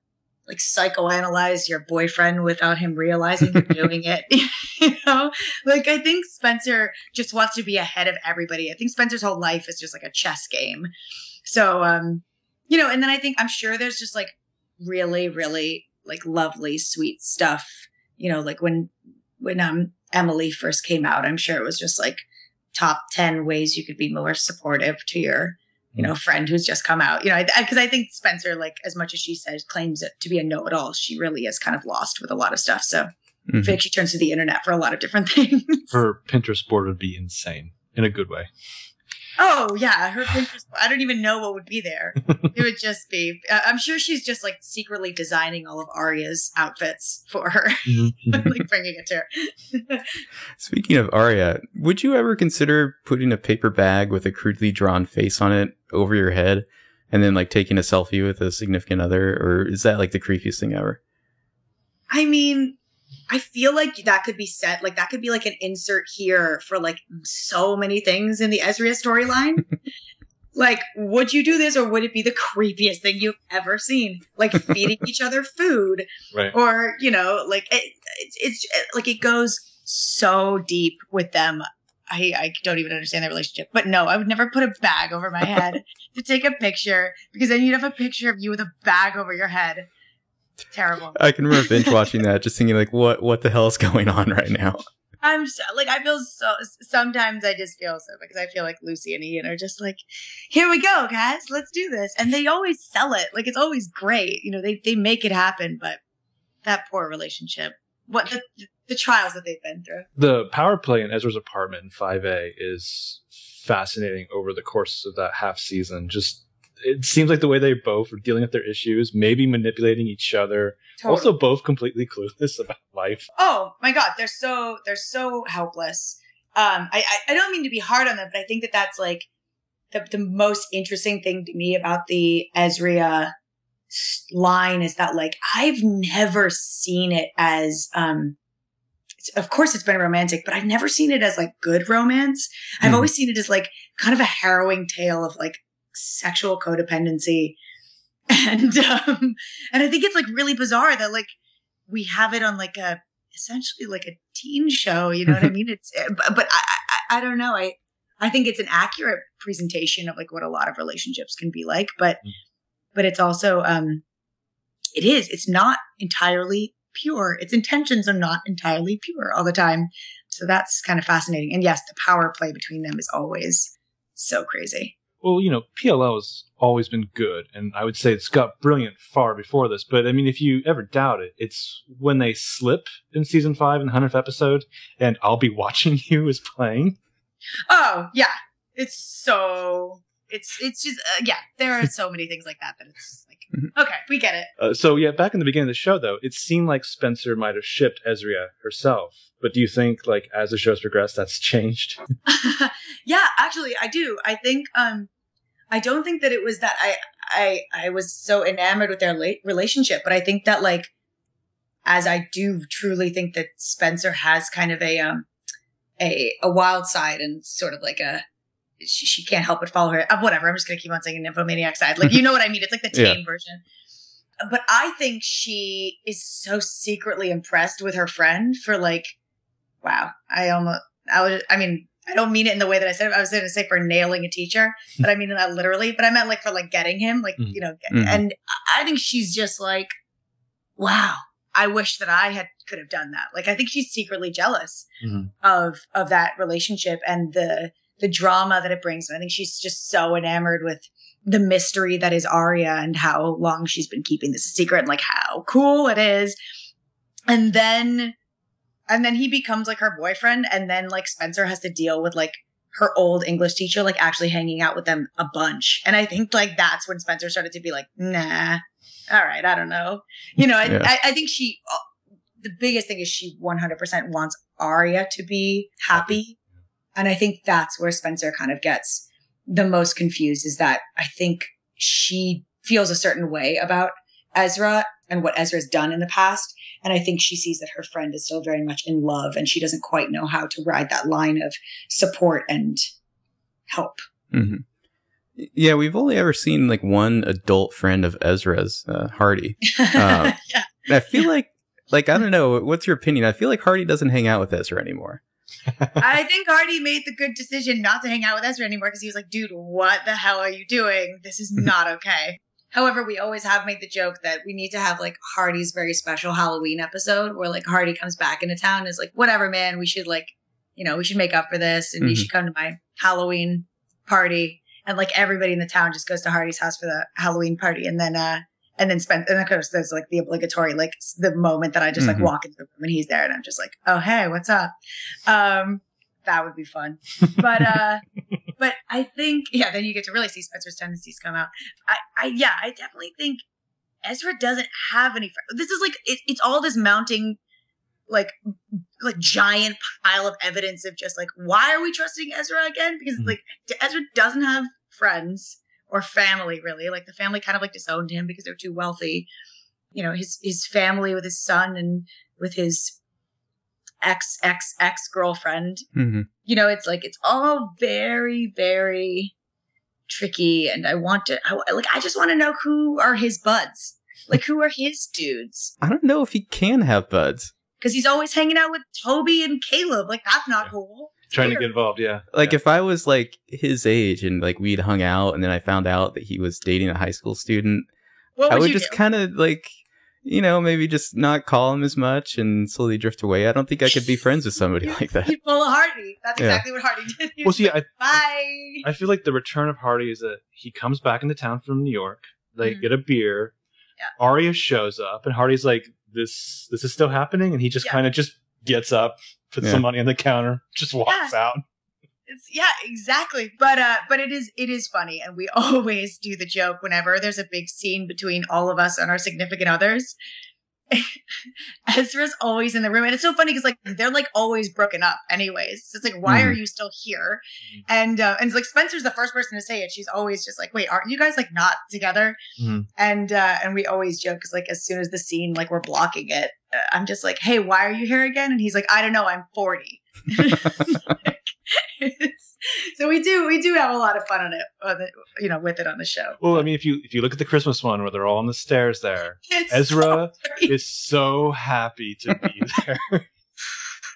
like psychoanalyze your boyfriend without him realizing you're *laughs* doing it. *laughs* you know, like I think Spencer just wants to be ahead of everybody. I think Spencer's whole life is just like a chess game. So, um, you know, and then I think I'm sure there's just like really, really like lovely, sweet stuff. You know, like when when um Emily first came out, I'm sure it was just like top 10 ways you could be more supportive to your you know friend who's just come out. You know because I, I, I, think spencer like as much as she says claims it to be a know-it-all she really is kind of lost with a lot of stuff. So mm-hmm. i feel like she turns to the internet for a lot of different *laughs* things. Her pinterest board would be insane in a good way Oh yeah, her Pinterest. I don't even know what would be there. *laughs* it would just be. Uh, I'm sure she's just like secretly designing all of Aria's outfits for her, mm-hmm. *laughs* *laughs* like bringing it to her. Speaking of Aria, would you ever consider putting a paper bag with a crudely drawn face on it over your head, and then like taking a selfie with a significant other, or is that like the creepiest thing ever? I mean, I feel like that could be set, like that could be like an insert here for like so many things in the Ezria storyline. *laughs* like, would you do this or would it be the creepiest thing you've ever seen? Like *laughs* feeding each other food, right. or you know, like it, it's, it's like it goes so deep with them. I, I don't even understand their relationship. But no, I would never put a bag over my head *laughs* to take a picture because then you'd have a picture of you with a bag over your head. Terrible. I can remember binge watching that, just thinking like, what what the hell is going on right now? I'm so, like, I feel so. Sometimes I just feel so because I feel like Lucy and Ian are just like, here we go, guys, let's do this, and they always sell it. Like it's always great, you know. They they make it happen, but that poor relationship. What the the trials that they've been through. The power play in Ezra's apartment in Five A is fascinating over the course of that half season. Just it seems like the way they both are dealing with their issues, maybe manipulating each other. Totally. Also, both completely clueless about life. Oh my god, they're so they're so helpless. Um, I, I, I don't mean to be hard on them, but I think that that's like the the most interesting thing to me about the Ezria line is that like I've never seen it as um of course it's been romantic, but I've never seen it as like good romance. I've mm. always seen it as like kind of a harrowing tale of like sexual codependency. *laughs* And, um, and I think it's like really bizarre that like we have it on like a, essentially like a teen show. You know what I *laughs* mean? It's, eh, but, but I, I, I don't know. I, I think it's an accurate presentation of like what a lot of relationships can be like, but, mm. but it's also, um, it is, it's not entirely pure. Its intentions are not entirely pure all the time. So that's kind of fascinating. And yes, the power play between them is always so crazy well, you know, PLL has always been good, and I would say it's got brilliant far before this. But I mean, if you ever doubt it, it's when they slip in season five in the hundredth episode, and I'll be *laughs* watching you is playing. Oh yeah, it's so it's it's just uh, yeah. There are *laughs* so many things like that that it's just like mm-hmm. okay, we get it. Uh, so yeah, back in the beginning of the show, though, it seemed like Spencer might have shipped Ezria herself. But do you think, like, as the show's progressed, that's changed? *laughs* *laughs* yeah, actually, I do. I think, um, I don't think that it was that I, I, I was so enamored with their late relationship, but I think that, like, as I do truly think that Spencer has kind of a, um, a, a wild side and sort of like a, she, she can't help but follow her. Uh, whatever. I'm just going to keep on saying nymphomaniac side. Like, you know what I mean? It's like the tame *laughs* yeah. version. But I think she is so secretly impressed with her friend for like, wow. I almost, I was, I mean, I don't mean it in the way that I said it. I was going to say for nailing a teacher, *laughs* but I mean that literally. But I meant like for like getting him, like Mhm. you know. Mhm. And I think she's just like, wow. I wish that I had could have done that. Like I think she's secretly jealous Mhm. of of that relationship and the the drama that it brings. And I think she's just so enamored with the mystery that is Aria and how long she's been keeping this a secret and like how cool it is. And then and then he becomes like her boyfriend and then like Spencer has to deal with like her old English teacher like actually hanging out with them a bunch. And I think like that's when Spencer started to be like, nah, all right, I don't know. You know, I, Yeah. I, I think she, uh, the biggest thing is she 100% wants Aria to be happy. And I think that's where Spencer kind of gets the most confused is that I think she feels a certain way about Ezra and what Ezra's done in the past. And I think she sees that her friend is still very much in love and she doesn't quite know how to ride that line of support and help. hmm Yeah, we've only ever seen like one adult friend of Ezra's, uh, Hardy. Uh, *laughs* yeah. I feel like, like I don't know, what's your opinion? I feel like Hardy doesn't hang out with Ezra anymore. I think Hardy made the good decision not to hang out with Ezra anymore because he was like, dude, what the hell are you doing? This is *laughs* not okay. However, we always have made the joke that we need to have like Hardy's very special Halloween episode where like Hardy comes back into town and is like, whatever, man, we should like, you know, we should make up for this and you Mhm. should come to my Halloween party. And like everybody in the town just goes to Hardy's house for the Halloween party. And then, uh, and then spend, and of course, there's like the obligatory, like the moment that I just Mhm. like walk into the room and he's there and I'm just like, oh, hey, what's up? Um, that would be fun. But, uh, *laughs* but I think, yeah, then you get to really see Spencer's tendencies come out. I, I, yeah, I definitely think Ezra doesn't have any. Fr- this is like, it, it's all this mounting, like, like giant pile of evidence of just like, why are we trusting Ezra again? Because Mhm. like, Ezra doesn't have friends or family really. Like the family kind of like disowned him because they're too wealthy. You know, his, his family with his son and with his ex, ex, ex girlfriend hmm you know, it's like it's all very, very tricky. And I want to, I, like, I just want to know who are his buds, like who are his dudes, I don't know if he can have buds. because he's always hanging out with Toby and Caleb. Like that's not cool. Trying to get involved, yeah. Like Yeah. if I was like his age and like we'd hung out and then I found out that he was dating a high school student, What I would, would just kind of like, you know, maybe just not call him as much and slowly drift away. I don't think I could be friends with somebody You- like that. You'd pull a Hardy. That's Yeah. exactly what Hardy did. He Well, see, like, I Bye. I feel like the return of Hardy is that he comes back into town from New York. They Mhm. get a beer. Yeah. Aria shows up, and Hardy's like, "This, this is still happening," and he just Yeah. kind of just gets up, puts Yeah. some money on the counter, *laughs* just walks out. It's, yeah, exactly. But uh, but it is it is funny, and we *laughs* always do the joke whenever there's a big scene between all of us and our significant others. *laughs* Ezra's always in the room, and it's so funny because like they're like always broken up, anyways. So it's like, why are you still here? Mhm. And uh, and it's like Spencer's the first person to say it. She's always just like, wait, aren't you guys like not together? Mhm. And uh, and we always joke because like as soon as the scene like we're blocking it, uh, I'm just like, hey, why are you here again? And he's like, I don't know, I'm 40. *laughs* *laughs* *laughs* so we do we do have a lot of fun on it, on the, you know, with it on the show. Well, I mean, if you if you look at the Christmas one where they're all on the stairs, there, *laughs* It's Ezra so is so happy to be *laughs* there.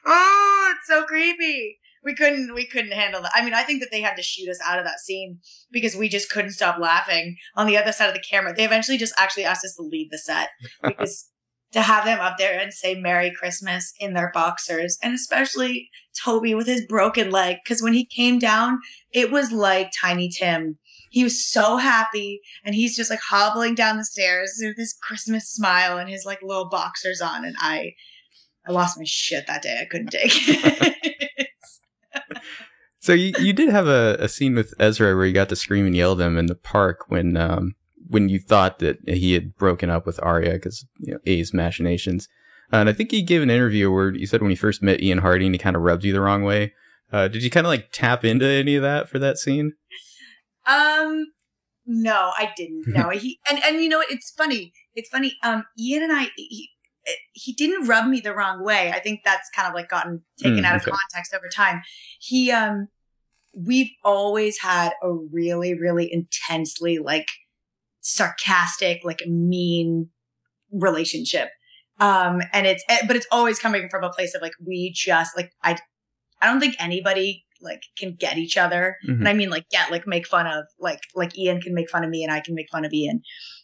oh, it's so creepy. We couldn't we couldn't handle that. I mean, I think that they had to shoot us out of that scene because we just couldn't stop laughing on the other side of the camera. They eventually just actually asked us to leave the set because to have them up there and say Merry Christmas in their boxers, and especially Toby with his broken leg, because when he came down, it was like Tiny Tim. He was so happy, and he's just like hobbling down the stairs with his Christmas smile and his like little boxers on, and I, I lost my shit that day. I couldn't take it. *laughs* So you, you did have a, a scene with Ezra where you got to scream and yell at him in the park when um when you thought that he had broken up with Aria because you know A's machinations. Uh, and I think he gave an interview where you said when you first met Ian Harding, he kind of rubbed you the wrong way. Uh, did you kind of like tap into any of that for that scene? Um, no, I didn't. No, *laughs* he and and you know? It's funny. It's funny. Um, Ian and I, he he didn't rub me the wrong way. I think that's kind of like gotten taken Mm, out of context over time. He um, we've always had a really, really intensely like sarcastic, like mean relationship. Um, and it's eh, but it's always coming from a place of like we just like I I don't think anybody like can get each other. Mhm. And I mean like get like make fun of like like Ian can make fun of me and I can make fun of Ian.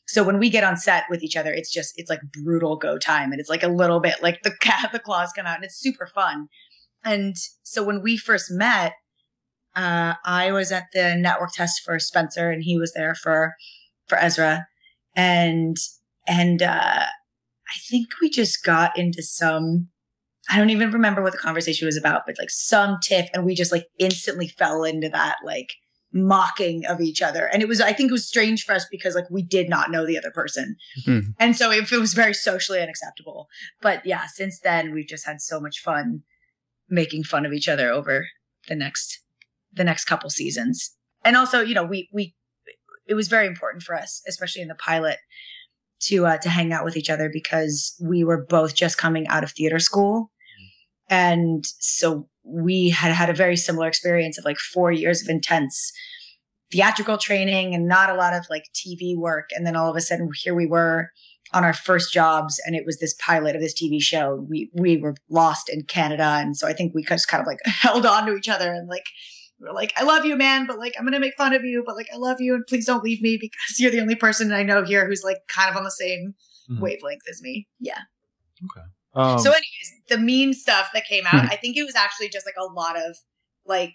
So when we get on set with each other, it's just it's like brutal go time and it's like a little bit like the *laughs* cat the claws come out and it's super fun. And so when we first met, uh, I was at the network test for Spencer and he was there for for Ezra. And and uh I think we just got into some I don't even remember what the conversation was about, but like some tiff and we just like instantly fell into that like mocking of each other. And it was I think it was strange for us because like we did not know the other person. Mhm. And so it, it was very socially unacceptable. But yeah, since then we've just had so much fun making fun of each other over the next the next couple seasons. And also, you know, we we it was very important for us, especially in the pilot, to uh, to hang out with each other because we were both just coming out of theater school, and so we had had a very similar experience of like four years of intense theatrical training and not a lot of like TV work, and then all of a sudden here we were on our first jobs and it was this pilot of this TV show. We we were lost in Canada. And so I think we just kind of like *laughs* held on to each other and like we were like, I love you, man, but like I'm gonna make fun of you, but like I love you and please don't leave me because *laughs* you're the only person I know here who's like kind of on the same Mhm. wavelength as me. Yeah. Um, so anyways, the mean stuff that came out, Hmm. I think it was actually just like a lot of like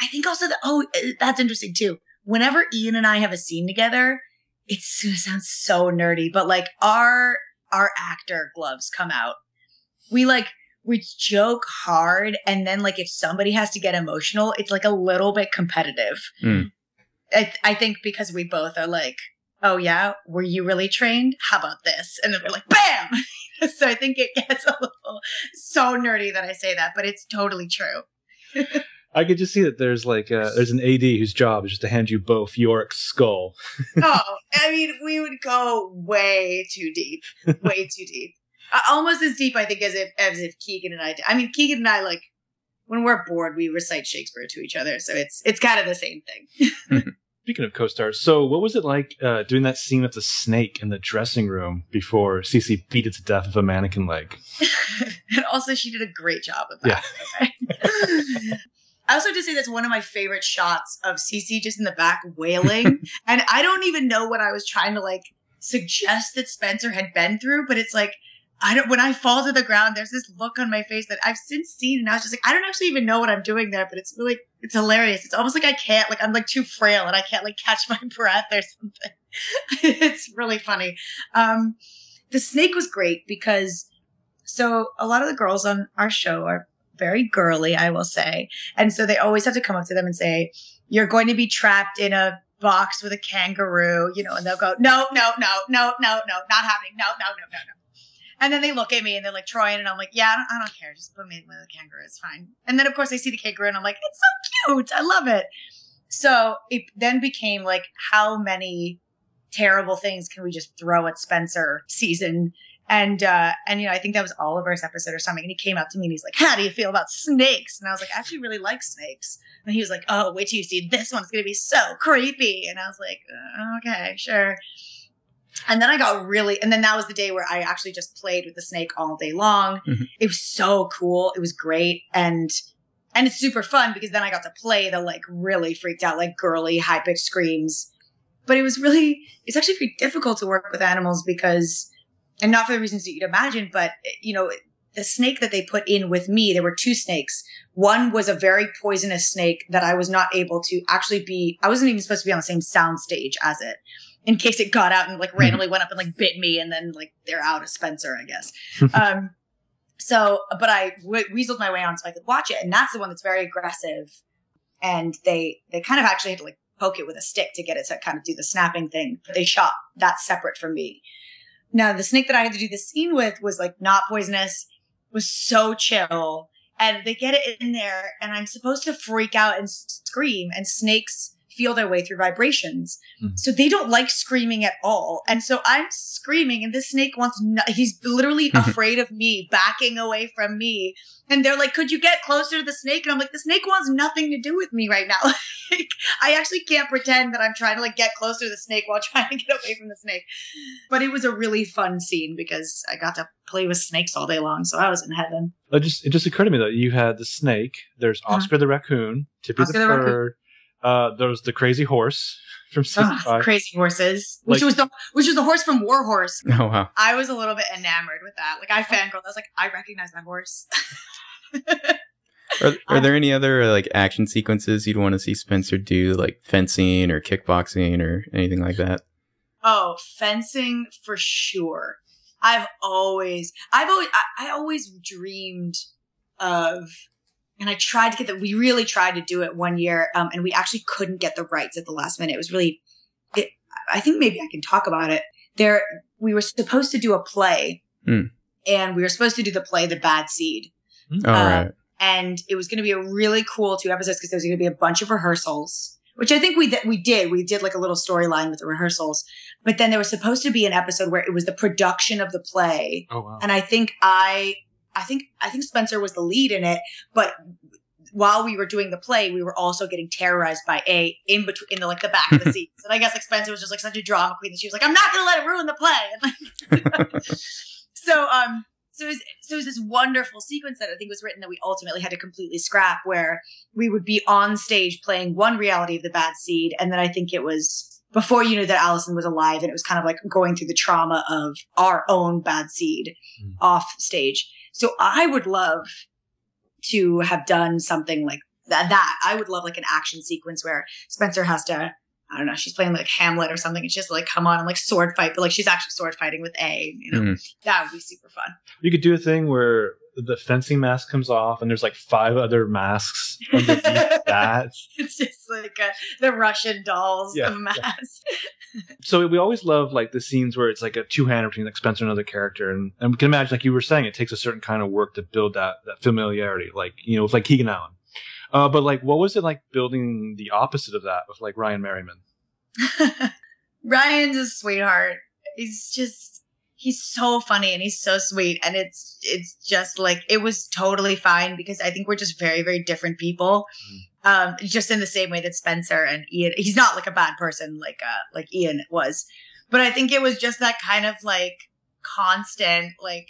I think also that oh uh, that's interesting too. Whenever Ian and I have a scene together, it's gonna sound so nerdy, but like our our actor gloves come out. We like we joke hard and then like if somebody has to get emotional, it's like a little bit competitive. Hmm. I, I think because we both are like, oh yeah, were you really trained? How about this? And then we're like, bam. *laughs* so I think it gets a little so nerdy that I say that, but it's totally true. I could just see that there's like uh there's an AD whose job is just to hand you both Yorick's skull. *laughs* oh, I mean, we would go way too deep, way too deep, almost as deep, I think, as if as if Keegan and I. Did. I mean, Keegan and I like when we're bored, we recite Shakespeare to each other, so it's it's kind of the same thing. *laughs* *laughs* Speaking of co-stars, so what was it like uh, doing that scene with the snake in the dressing room before Cece beat it to death with a mannequin leg? *laughs* and also, she did a great job of that. I also have to say that's one of my favorite shots of Cece just in the back wailing, and I don't even know what I was trying to like suggest that Spencer had been through, but it's like I don't. When I fall to the ground, there's this look on my face that I've since seen, and I was just like, I don't actually even know what I'm doing there, but it's really it's hilarious. It's almost like I can't like I'm like too frail and I can't like catch my *laughs* breath or something. *laughs* it's really funny. Um, the snake was great because so a lot of the girls on our show are very girly, I will say. And so they always have to come up to them and say, You're going to be trapped in a box with a kangaroo, you know, and they'll go, No, no, no, no, no, no, not happening. No, no, no, no, no. And then they look at me and they're like, Troy, and I'm like, Yeah, I don't, I don't care. Just put me with a kangaroo. It's fine. And then, of course, I see the kangaroo and I'm like, It's so cute. I love it. So it then became like, How many terrible things can we just throw at Spencer season and uh and you know, I think that was Oliver's episode or something. And he came up to me and he's like, How do you feel about snakes? And I was like, I actually really like snakes. And he was like, Oh, wait till you see this one. It's gonna be so creepy. And I was like, uh, okay, sure. And then I got really and then that was the day where I actually just played with the snake all day long. Mhm. It was so cool. It was great. And and it's super fun because then I got to play the like really freaked out, like girly, high pitched screams. But it was really, it's actually pretty difficult to work with animals because, and not for the reasons that you'd imagine, but you know, the snake that they put in with me, there were two snakes. One was a very poisonous snake that I was not able to actually be, I wasn't even supposed to be on the same sound stage as it in case it got out and like randomly went up and like bit me and then like they're out of Spencer, I guess. *laughs* um, so, but I w- weaseled my way on so I could watch it. And that's the one that's very aggressive. And they, they kind of actually had to like poke it with a stick to get it to kind of do the snapping thing. But they shot that separate from me. Now, the snake that I had to do the scene with was like not poisonous, was so chill. And they get it in there and I'm supposed to freak out and scream and snakes feel their way through vibrations. Mhm. So they don't like screaming at all. And so I'm screaming and this snake wants, no- he's literally *laughs* afraid of me, backing away from me. And they're like, could you get closer to the snake? And I'm like, the snake wants nothing to do with me right now. *laughs* like, I actually can't pretend that I'm trying to like get closer to the snake while *laughs* trying to get away from the snake. But it was a really fun scene because I got to play with snakes all day long. So I was in heaven. It just it just occurred to me that you had the snake. There's Uh-huh. Oscar the raccoon, Tippy Oscar the the raccoon. Bird. Uh, there was the crazy horse *laughs* from season Ugh, five. crazy horses, which Like- was the which was the horse from War Horse. *laughs* Oh wow. I was a little bit enamored with that. Like I fangirled. I was like, I recognize that horse. *laughs* Are, are there any other uh, like action sequences you'd want to see Spencer do, like fencing or kickboxing or anything like that? oh, fencing for sure. I've always, I've always, I, I always dreamed of, and I tried to get that. We really tried to do it one year, um, and we actually couldn't get the rights at the last minute. It was really, it, I think maybe I can talk about it. There, we were supposed to do a play, Hmm. and we were supposed to do the play, The Bad Seed. All Uh, right. and it was going to be a really cool two episodes because there was going to be a bunch of rehearsals, which I think we th- we did. We did like a little storyline with the rehearsals, but then there was supposed to be an episode where it was the production of the play, Oh wow. and I think I, I think I think Spencer was the lead in it, but. While we were doing the play, we were also getting terrorized by a in between in the like the back of the *laughs* seats. And I guess like Spencer was just like such a drama queen that she was like, "I'm not going to let it ruin the play." And, *laughs* like, so um so it was, so it was this wonderful sequence that I think was written that we ultimately had to completely scrap where we would be on stage playing one reality of the bad seed and then I think it was before you knew that Alison was alive and it was kind of like going through the trauma of our own bad seed Mm. off stage. So I would love to have done something like that, that. I would love like an action sequence where Spencer has to I don't know, she's playing like Hamlet or something and she has to like come on and like sword fight, but like she's actually sword fighting with A, you know. Mhm. That would be super fun. You could do a thing where the fencing mask comes off and there's like five other masks underneath *laughs* that. It's just like uh, the Russian dolls Yeah, of mass. *laughs* So we always love like the scenes where it's like a two hander between like Spencer and another character, and, and we can imagine, like you were saying, it takes a certain kind of work to build that that familiarity, like you know, with like Keegan Allen. Uh, but like, what was it like building the opposite of that with like Ryan Merriman? *laughs* Ryan's a sweetheart. He's just he's so funny and he's so sweet and it's it's just like it was totally fine because I think we're just very very different people. Um just in the same way that Spencer and Ian he's not like a bad person like uh like Ian was. But I think it was just that kind of like constant like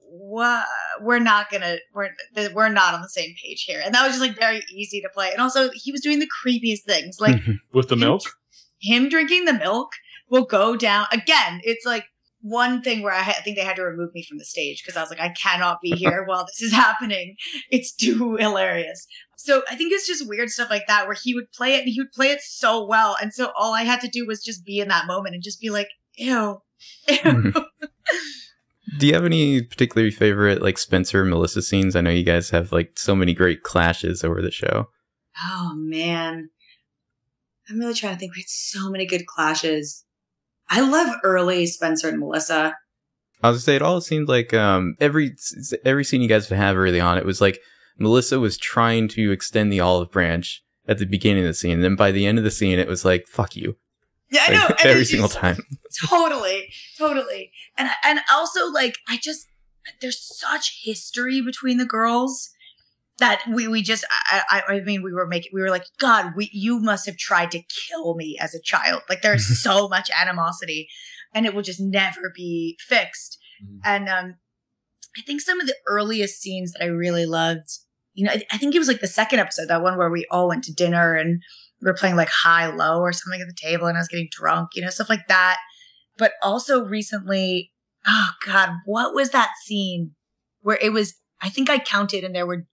what we're not gonna we're we're not on the same page here and that was just like very easy to play and also he was doing the creepiest things like *laughs* With the milk? him drinking the milk will go down again. It's like one thing where I, I think they had to remove me from the stage because I was like, I cannot be here while this is happening. *laughs* It's too hilarious. So I think it's just weird stuff like that where he would play it and he would play it so well. And so all I had to do was just be in that moment and just be like, ew. *laughs* ew. Mm-hmm. Do you have any particularly favorite like Spencer and Melissa scenes? I know you guys have like so many great clashes over the show. Oh man. I'm really trying to think. We had so many good clashes. I love early Spencer and Melissa. I was gonna say it all seemed like um every every scene you guys would have early on, it was like Melissa was trying to extend the olive branch at the beginning of the scene, and then by the end of the scene, it was like "fuck you" Yeah, I know. every single time. *laughs* totally totally and and also like i just there's such history between the girls that we we just i i, I mean we were making we were like god we you must have tried to kill me as a child. Like there's *laughs* so much animosity and it will just never be fixed. Mhm. and um i think some of the earliest scenes that i really loved you know I, I think it was like the second episode that one where we all went to dinner and we were playing like high low or something at the table and i was getting drunk you know stuff like that. But also recently, oh God, what was that scene where it was, I think I counted and there were,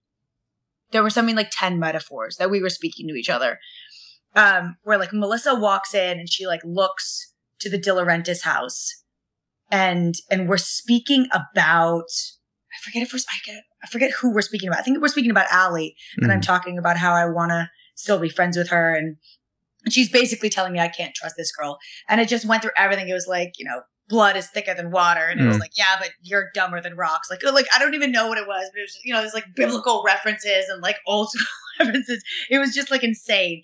there were something like 10 metaphors that we were speaking to each other. Um, where like Melissa walks in and she like looks to the DiLaurentis house and, and we're speaking about, I forget if we're, I, get, I forget who we're speaking about. I think we're speaking about Ali and I'm Mhm. talking about how I want to still be friends with her and and she's basically telling me I can't trust this girl. And it just went through everything. It was like, you know, blood is thicker than water. And it was Mm. like, yeah, but you're dumber than rocks. Like, like I don't even know what it was, but it was, you know, there's like biblical references and like old *laughs* school *laughs* references. It was just like insane.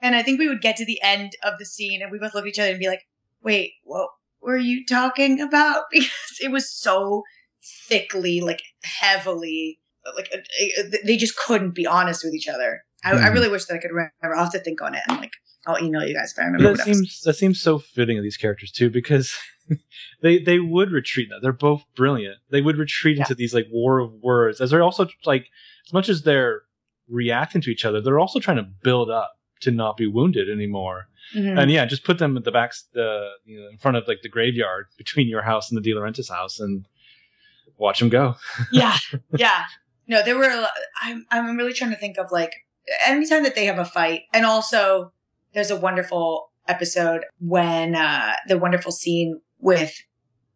And I think we would get to the end of the scene and we both look at each other and be like, wait, what were you talking about? *laughs* Because it was so thickly, like heavily, like uh, uh, they just couldn't be honest with each other. I, I Mhm. really wish that I could remember. I'll have to think on it and like I'll email you guys if I remember. that seems that seems so fitting of these characters too because *laughs* they they would retreat now they're both brilliant they would retreat into these like war of words as they're also like as much as they're reacting to each other they're also trying to build up to not be wounded anymore Mhm. and yeah just put them at the back the you know in front of like the graveyard between your house and the DiLaurentis house and watch them go *laughs* yeah, yeah. No, there were. a lot- I'm I'm really trying to think of like anytime that they have a fight, and also there's a wonderful episode when uh the wonderful scene with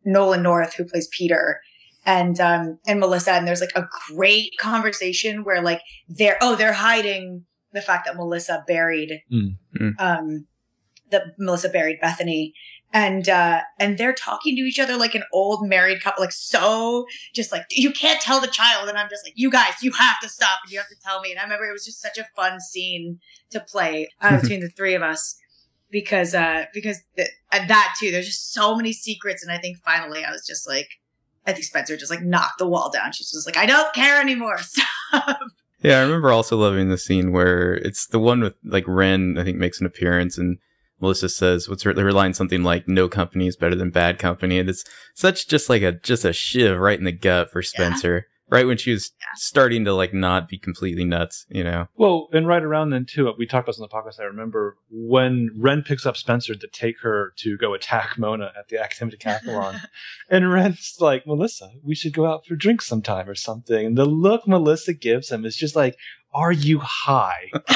Nolan North who plays Peter. And um and Melissa and there's like a great conversation where like they're oh they're hiding the fact that Melissa buried Mm. Mm. um that Melissa buried Bethany and uh and they're talking to each other like an old married couple like so just like you can't tell the child and i'm just like you guys you have to stop and you have to tell me and i remember it was just such a fun scene to play uh, *laughs* between the three of us because uh because th- that too there's just so many secrets and i think finally i was just like i think spencer just like knocked the wall down she's just like i don't care anymore *laughs* stop Yeah, I remember also loving the scene where it's the one with like Wren. I think makes an appearance and Melissa says, "What's her, her line? Something like no company is better than bad company." And it's such just like a just a shiv right in the gut for Spencer. Right when she was starting to like not be completely nuts, you know. Well, and right around then too, we talked about this on the podcast. I remember when Wren picks up Spencer to take her to go attack Mona at the academic *laughs* decathlon, and Wren's like, "Melissa, we should go out for drinks sometime or something." And the look Melissa gives him is just like, "Are you high?" *laughs*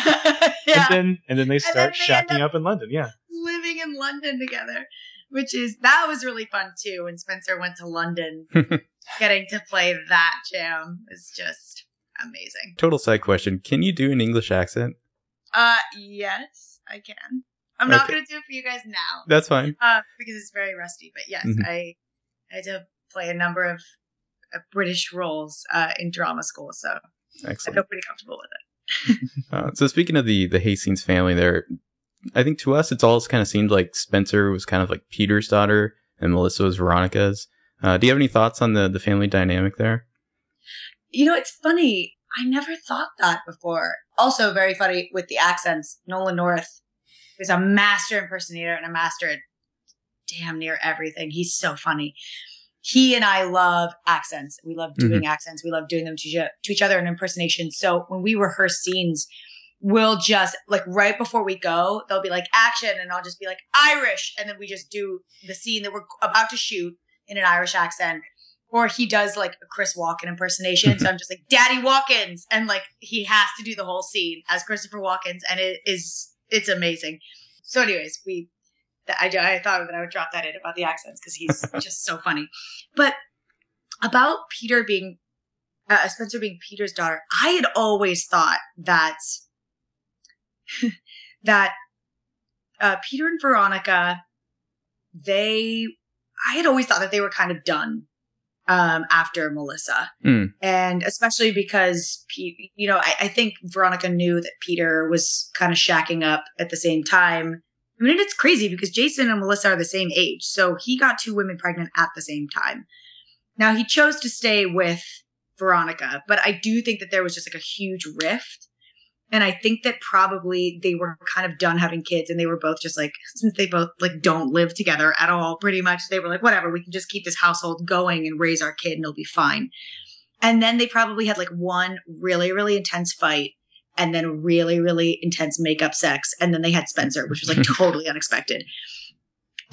yeah And then and then they then start they shacking up- up in London. Yeah, living in London together, which is that was really fun too. When Spencer went to London, *laughs* getting to play that jam is just amazing. Total side question: Can you do an English accent? Uh, yes, I can. I'm not gonna do it for you guys now, That's fine. uh, because it's very rusty. But yes, Mhm. I I had to play a number of uh, British roles uh, in drama school, so I feel pretty comfortable with it. *laughs* Uh, so speaking of the the Hastings family, there, I think to us it's always kind of seemed like Spencer was kind of like Peter's daughter and Melissa was Veronica's. Uh, do you have any thoughts on the the family dynamic there? You know, it's funny. I never thought that before. Also, very funny with the accents. Nolan North is a master impersonator and a master at damn near everything. He's so funny. He and I love accents. We love doing accents. We love doing them to, each- to each other in impersonation. So when we rehearse scenes, we'll just like right before we go, they'll be like action, and I'll just be like Irish, and then we just do the scene that we're about to shoot in an Irish accent or he does like a Chris Walken impersonation. so I'm just like, Daddy Walkins. And like he has to do the whole scene as Christopher Walkins. And it is, it's amazing. So, anyways, we, I, I thought that I would drop that in about the accents because he's *laughs* just so funny. But about Peter being, uh, Spencer being Peter's daughter, I had always thought that, *laughs* that uh, Peter and Veronica, they, I had always thought that they were kind of done um, after Melissa. Hmm. And especially because, you know, I, I think Veronica knew that Peter was kind of shacking up at the same time. I mean, it's crazy because Jason and Melissa are the same age. So he got two women pregnant at the same time. Now he chose to stay with Veronica, but I do think that there was just like a huge rift. And I think that probably they were kind of done having kids and they were both just like, since they both like don't live together at all, pretty much, they were like, whatever, we can just keep this household going and raise our kid and it'll be fine. And then they probably had like one really, really intense fight and then really, really intense makeup sex. And then they had Spencer, which was like *laughs* totally unexpected.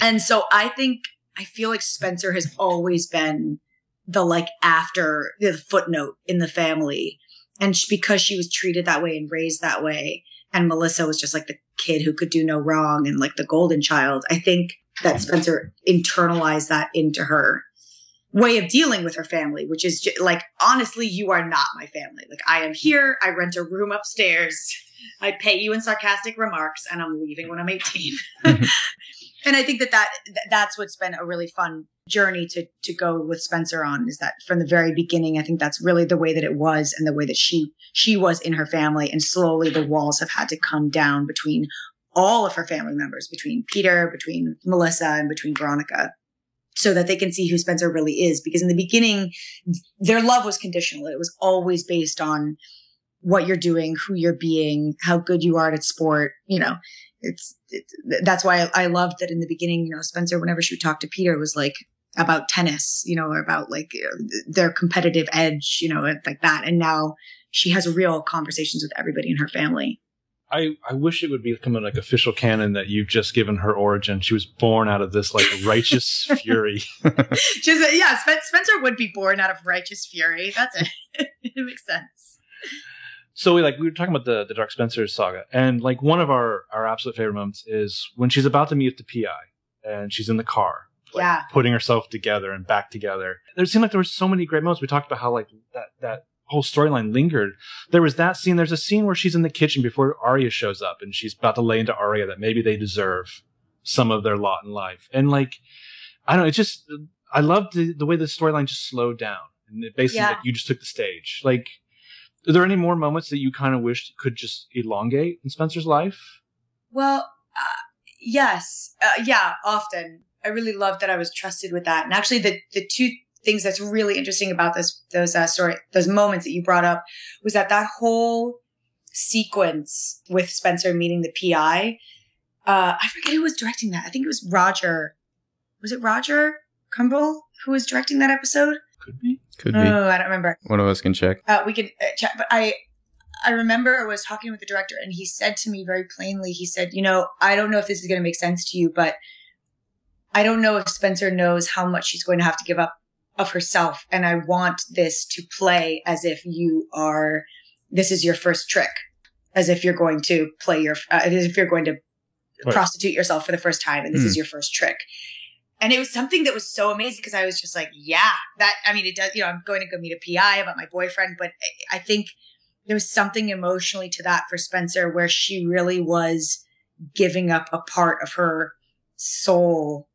And so I think, I feel like Spencer has always been the like after the footnote in the family. And sh- because she was treated that way and raised that way, and Melissa was just like the kid who could do no wrong and like the golden child, I think that Spencer internalized that into her way of dealing with her family, which is ju- like, honestly, you are not my family. Like, I am here, I rent a room upstairs, I pay you in sarcastic remarks, and I'm leaving when I'm 18. *laughs* and I think that, that that's what's been a really fun journey to to go with Spencer on is that from the very beginning I think that's really the way that it was and the way that she she was in her family and slowly the walls have had to come down between all of her family members between Peter, between Melissa, and between Veronica so that they can see who Spencer really is. Because in the beginning, their love was conditional. It was always based on what you're doing, who you're being, how good you are at sport. You know, it's, that's why I, I loved that in the beginning. You know, Spencer, whenever she would talk to Peter, was like about tennis. You know, or about like uh, their competitive edge. You know, like that. And now she has real conversations with everybody in her family. I, I wish it would become like official canon that you've just given her origin. She was born out of this like righteous *laughs* fury. *laughs* She's a, yeah, Spencer would be born out of righteous fury. That's it. *laughs* it makes sense. So we like we were talking about the the Dark Spencer saga, and like one of our our absolute favorite moments is when she's about to meet the PI, and she's in the car, like, yeah, putting herself together and back together. There seemed like there were so many great moments. We talked about how like that that whole storyline lingered. There was that scene. There's a scene where she's in the kitchen before Aria shows up, and she's about to lay into Aria that maybe they deserve some of their lot in life. And like, I don't know. It's just I loved the, the way the storyline just slowed down, and it basically yeah. like, you just took the stage. Like, are there any more moments that you kind of wished could just elongate in Spencer's life? Well, uh, yes, uh, yeah, often. I really loved that I was trusted with that. And actually, the the two things that's really interesting about this those uh, story those moments that you brought up was that that whole sequence with Spencer meeting the PI. Uh, I forget who was directing that. I think it was Roger. Was it Roger Kumble who was directing that episode? Could be. Could be. Oh, I don't remember. One of us can check. Uh, we can uh, check. But I, I remember I was talking with the director, and he said to me very plainly, he said, "You know, I don't know if this is going to make sense to you, but I don't know if Spencer knows how much she's going to have to give up of herself. And I want this to play as if you are, this is your first trick, as if you're going to play your, uh, as if you're going to right. prostitute yourself for the first time and this mm. is hmm. your first trick. And it was something that was so amazing because I was just like, yeah, that, I mean, it does, you know, I'm going to go meet a PI about my boyfriend, but I think there was something emotionally to that for Spencer where she really was giving up a part of her soul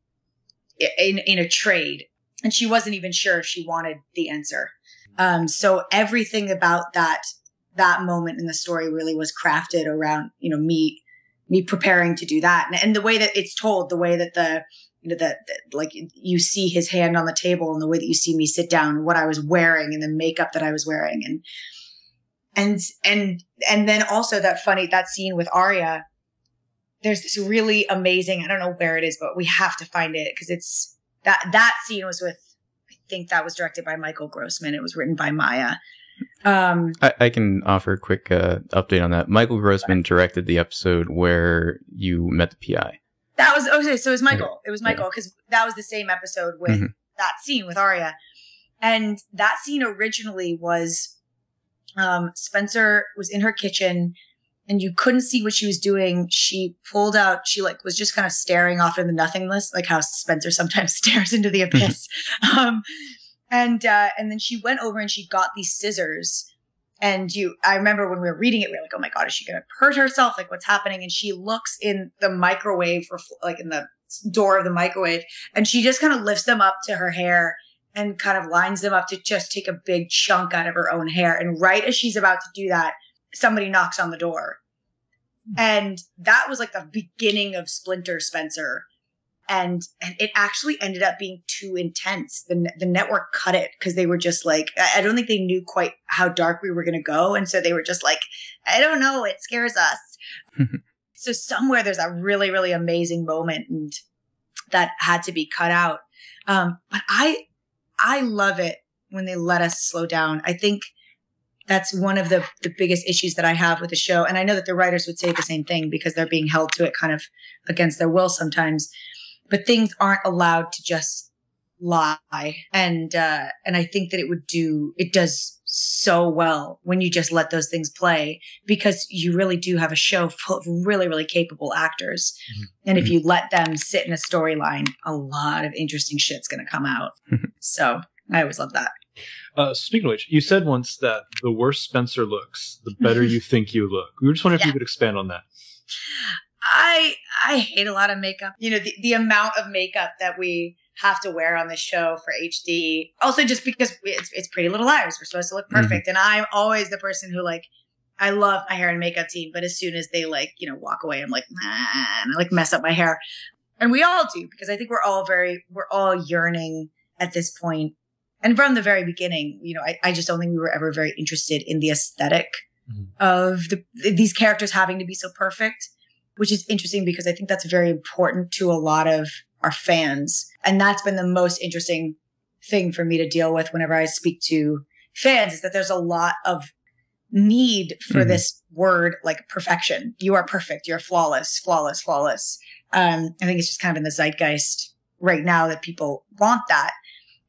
in, in a trade and she wasn't even sure if she wanted the answer. Um, so everything about that that moment in the story really was crafted around you know me me preparing to do that, and, and the way that it's told, the way that the you know that, like you see his hand on the table, and the way that you see me sit down, what I was wearing, and the makeup that I was wearing, and and and and then also that funny that scene with Aria. There's this really amazing. I don't know where it is, but we have to find it because it's that that scene was with I think that was directed by Michael Grossman. It was written by Maya. Um, I, I, can offer a quick uh, update on that. Michael Grossman directed the episode where you met the PI. That was okay. So it was Michael. It was Michael because yeah. that was the same episode with mm-hmm. that scene with Aria, and that scene originally was um, Spencer was in her kitchen and you couldn't see what she was doing. She pulled out, she like was just kind of staring off in the nothingness, like how Spencer sometimes *laughs* stares into the abyss. um, and, uh, and then she went over and she got these scissors. And you, I remember when we were reading it, we were like, oh my God, is she going to hurt herself? Like what's happening? And she looks in the microwave or like in the door of the microwave and she just kind of lifts them up to her hair and kind of lines them up to just take a big chunk out of her own hair. And right as she's about to do that, somebody knocks on the door. Hmm. And that was like the beginning of Splinter Spencer. And, and it actually ended up being too intense. The, the network cut it because they were just like, I don't think they knew quite how dark we were going to go. And so they were just like, I don't know. It scares us. *laughs* so somewhere there's a really, really amazing moment and that had to be cut out. Um, but I, I love it when they let us slow down. I think that's one of the, the biggest issues that I have with the show. And I know that the writers would say the same thing because they're being held to it kind of against their will sometimes. But things aren't allowed to just lie. And, uh, and I think that it would do, it does so well when you just let those things play because you really do have a show *laughs* full of really, really capable actors. Mm-hmm. And if mm-hmm. you let them sit in a storyline, a lot of interesting shit's going to come out. so I always love that. Uh, speaking of which, you said once that the worse Spencer looks, the better you think you look. We were just wondering yeah. if you could expand on that. I I hate a lot of makeup. You know, the, the amount of makeup that we have to wear on the show for HD. Also, just because it's, it's Pretty Little Liars, we're supposed to look mm-hmm. perfect, mm-hmm. and I'm always the person who like I love my hair and makeup team, but as soon as they like, you know, walk away, I'm like, nah, and I like mess up my hair. And we all do because I think we're all very, we're all yearning at this point. And from the very beginning, you know, I, I just don't think we were ever very interested in the esthetic Mhm. of the, these characters having to be so perfect, which is interesting because I think that's very important to a lot of our fans. And that's been the most interesting thing for me to deal with whenever I speak to fans is that there's a lot of need for Mhm. this word like perfection. You are perfect. You're flawless, flawless, flawless. Um, I think it's just kind of in the zeitgeist right now that people want that.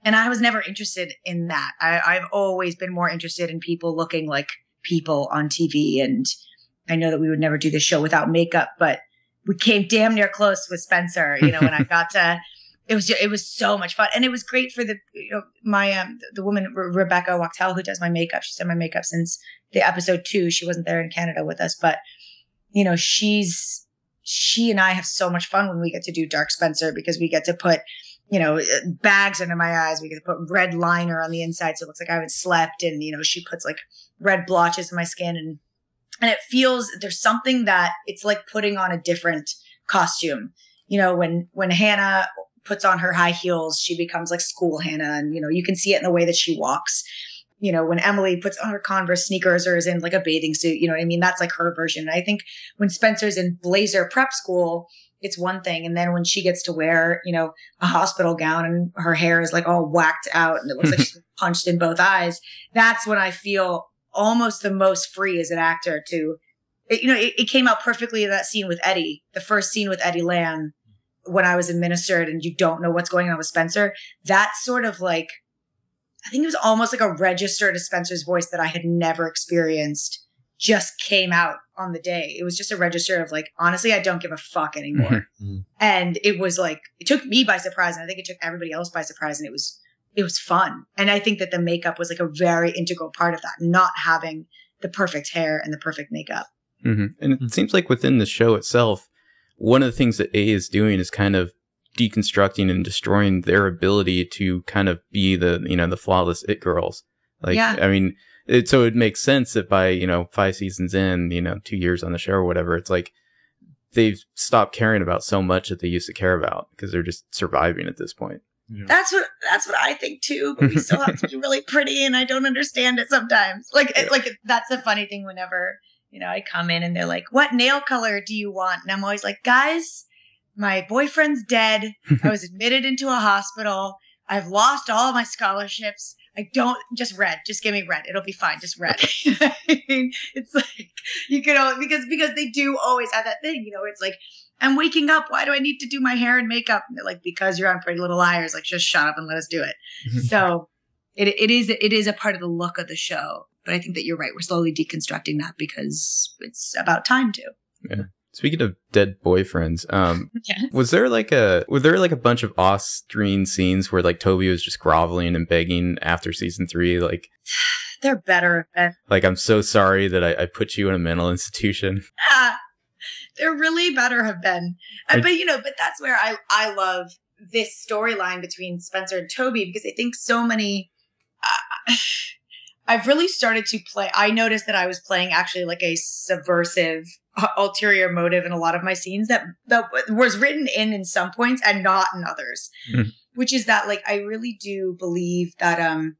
And I was never interested in that. I, I've always been more interested in people looking like people on TV. And I know that we would never do this show without makeup, but we came damn near close with Spencer, you know, when I *laughs* got to, it was, it was so much fun. And it was great for the, you know, my, um, the woman, Re- Rebecca Wachtel, who does my makeup. She's done my makeup since the episode two. She wasn't there in Canada with us, but you know, she's, she and I have so much fun when we get to do Dark Spencer because we get to put, you know, bags under my eyes. We get to put red liner on the inside. So it looks like I haven't slept. And, you know, she puts like red blotches in my skin and, and it feels there's something that it's like putting on a different costume. You know, when, when Hanna puts on her high heels, she becomes like school Hanna. And, you know, you can see it in the way that she walks. You know, when Emily puts on her Converse sneakers or is in like a bathing suit, you know what I mean? That's like her version. And I think when Spencer's in blazer prep school, it's one thing. And then when she gets to wear, you know, a hospital gown and her hair is like all whacked out and it looks like *laughs* she's punched in both eyes, that's when I feel almost the most free as an actor to, it, you know, it, it came out perfectly in that scene with Eddie, the first scene with Eddie Lamb when I was administered and you don't know what's going on with Spencer. That sort of like, I think it was almost like a register to Spencer's voice that I had never experienced just came out on the day. It was just a register of like, honestly, I don't give a fuck anymore. *laughs* Mhm. And it was like, it took me by surprise. And I think it took everybody else by surprise. And it was, it was fun. And I think that the makeup was like a very integral part of that, not having the perfect hair and the perfect makeup. hmm And it Mhm. seems like within the show itself, one of the things that A is doing is kind of deconstructing and destroying their ability to kind of be the you know the flawless it girls. Like Yeah. I mean, it, so it makes sense that by you know five seasons in, you know two years on the show or whatever, it's like they've stopped caring about so much that they used to care about because they're just surviving at this point. Yeah. That's what, that's what I think too. But we still have to be really pretty. And I don't understand it sometimes. Like, it, like that's the funny thing whenever, you know, I come in and they're like, what nail color do you want? And I'm always like, guys, my boyfriend's dead. I was *laughs* admitted into a hospital. I've lost all my scholarships. I don't just red. Just give me red. It'll be fine. Just red. *laughs* it's like you can only because because they do always have that thing. You know, it's like I'm waking up. Why do I need to do my hair and makeup? And they're like because you're on Pretty Little Liars. Like just shut up and let us do it. *laughs* so it it is it is a part of the look of the show. But I think that you're right. We're slowly deconstructing that because it's about time to. Yeah. Speaking of dead boyfriends, um, *laughs* Yeah. was there like a was there like a bunch of off-screen scenes where like Toby was just groveling and begging after season three, like *sighs* They're better. Like I'm so sorry that I, I put you in a mental institution. ah, there really better have been. Uh, I- but you know, but that's where I I love this storyline between Spencer and Toby because I think so many. Uh, I've really started to play. I noticed that I was playing actually like a subversive, uh, ulterior motive in a lot of my scenes that that was written in in some points and not in others. Mhm. Which is that like I really do believe that um,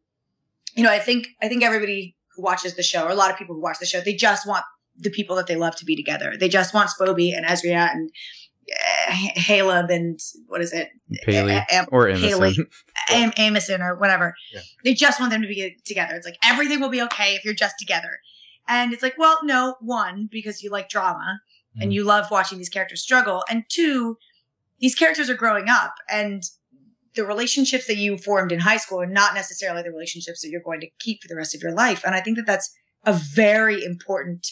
you know, I think I think everybody who watches the show, or a lot of people who watch the show, they just want the people that they love to be together. They just want Spoby and Ezria and uh, Haleb and what is it? Paley A- *laughs* Am- or. Emerson. Am- Amison or whatever. Yeah. They just want them to be together. It's like everything will be okay if you're just together. And it's like, well, no, one, because you like drama and Mhm. you love watching these characters struggle. And two, these characters are growing up and the relationships that you formed in high school are not necessarily the relationships that you're going to keep for the rest of your life. And I think that that's a very important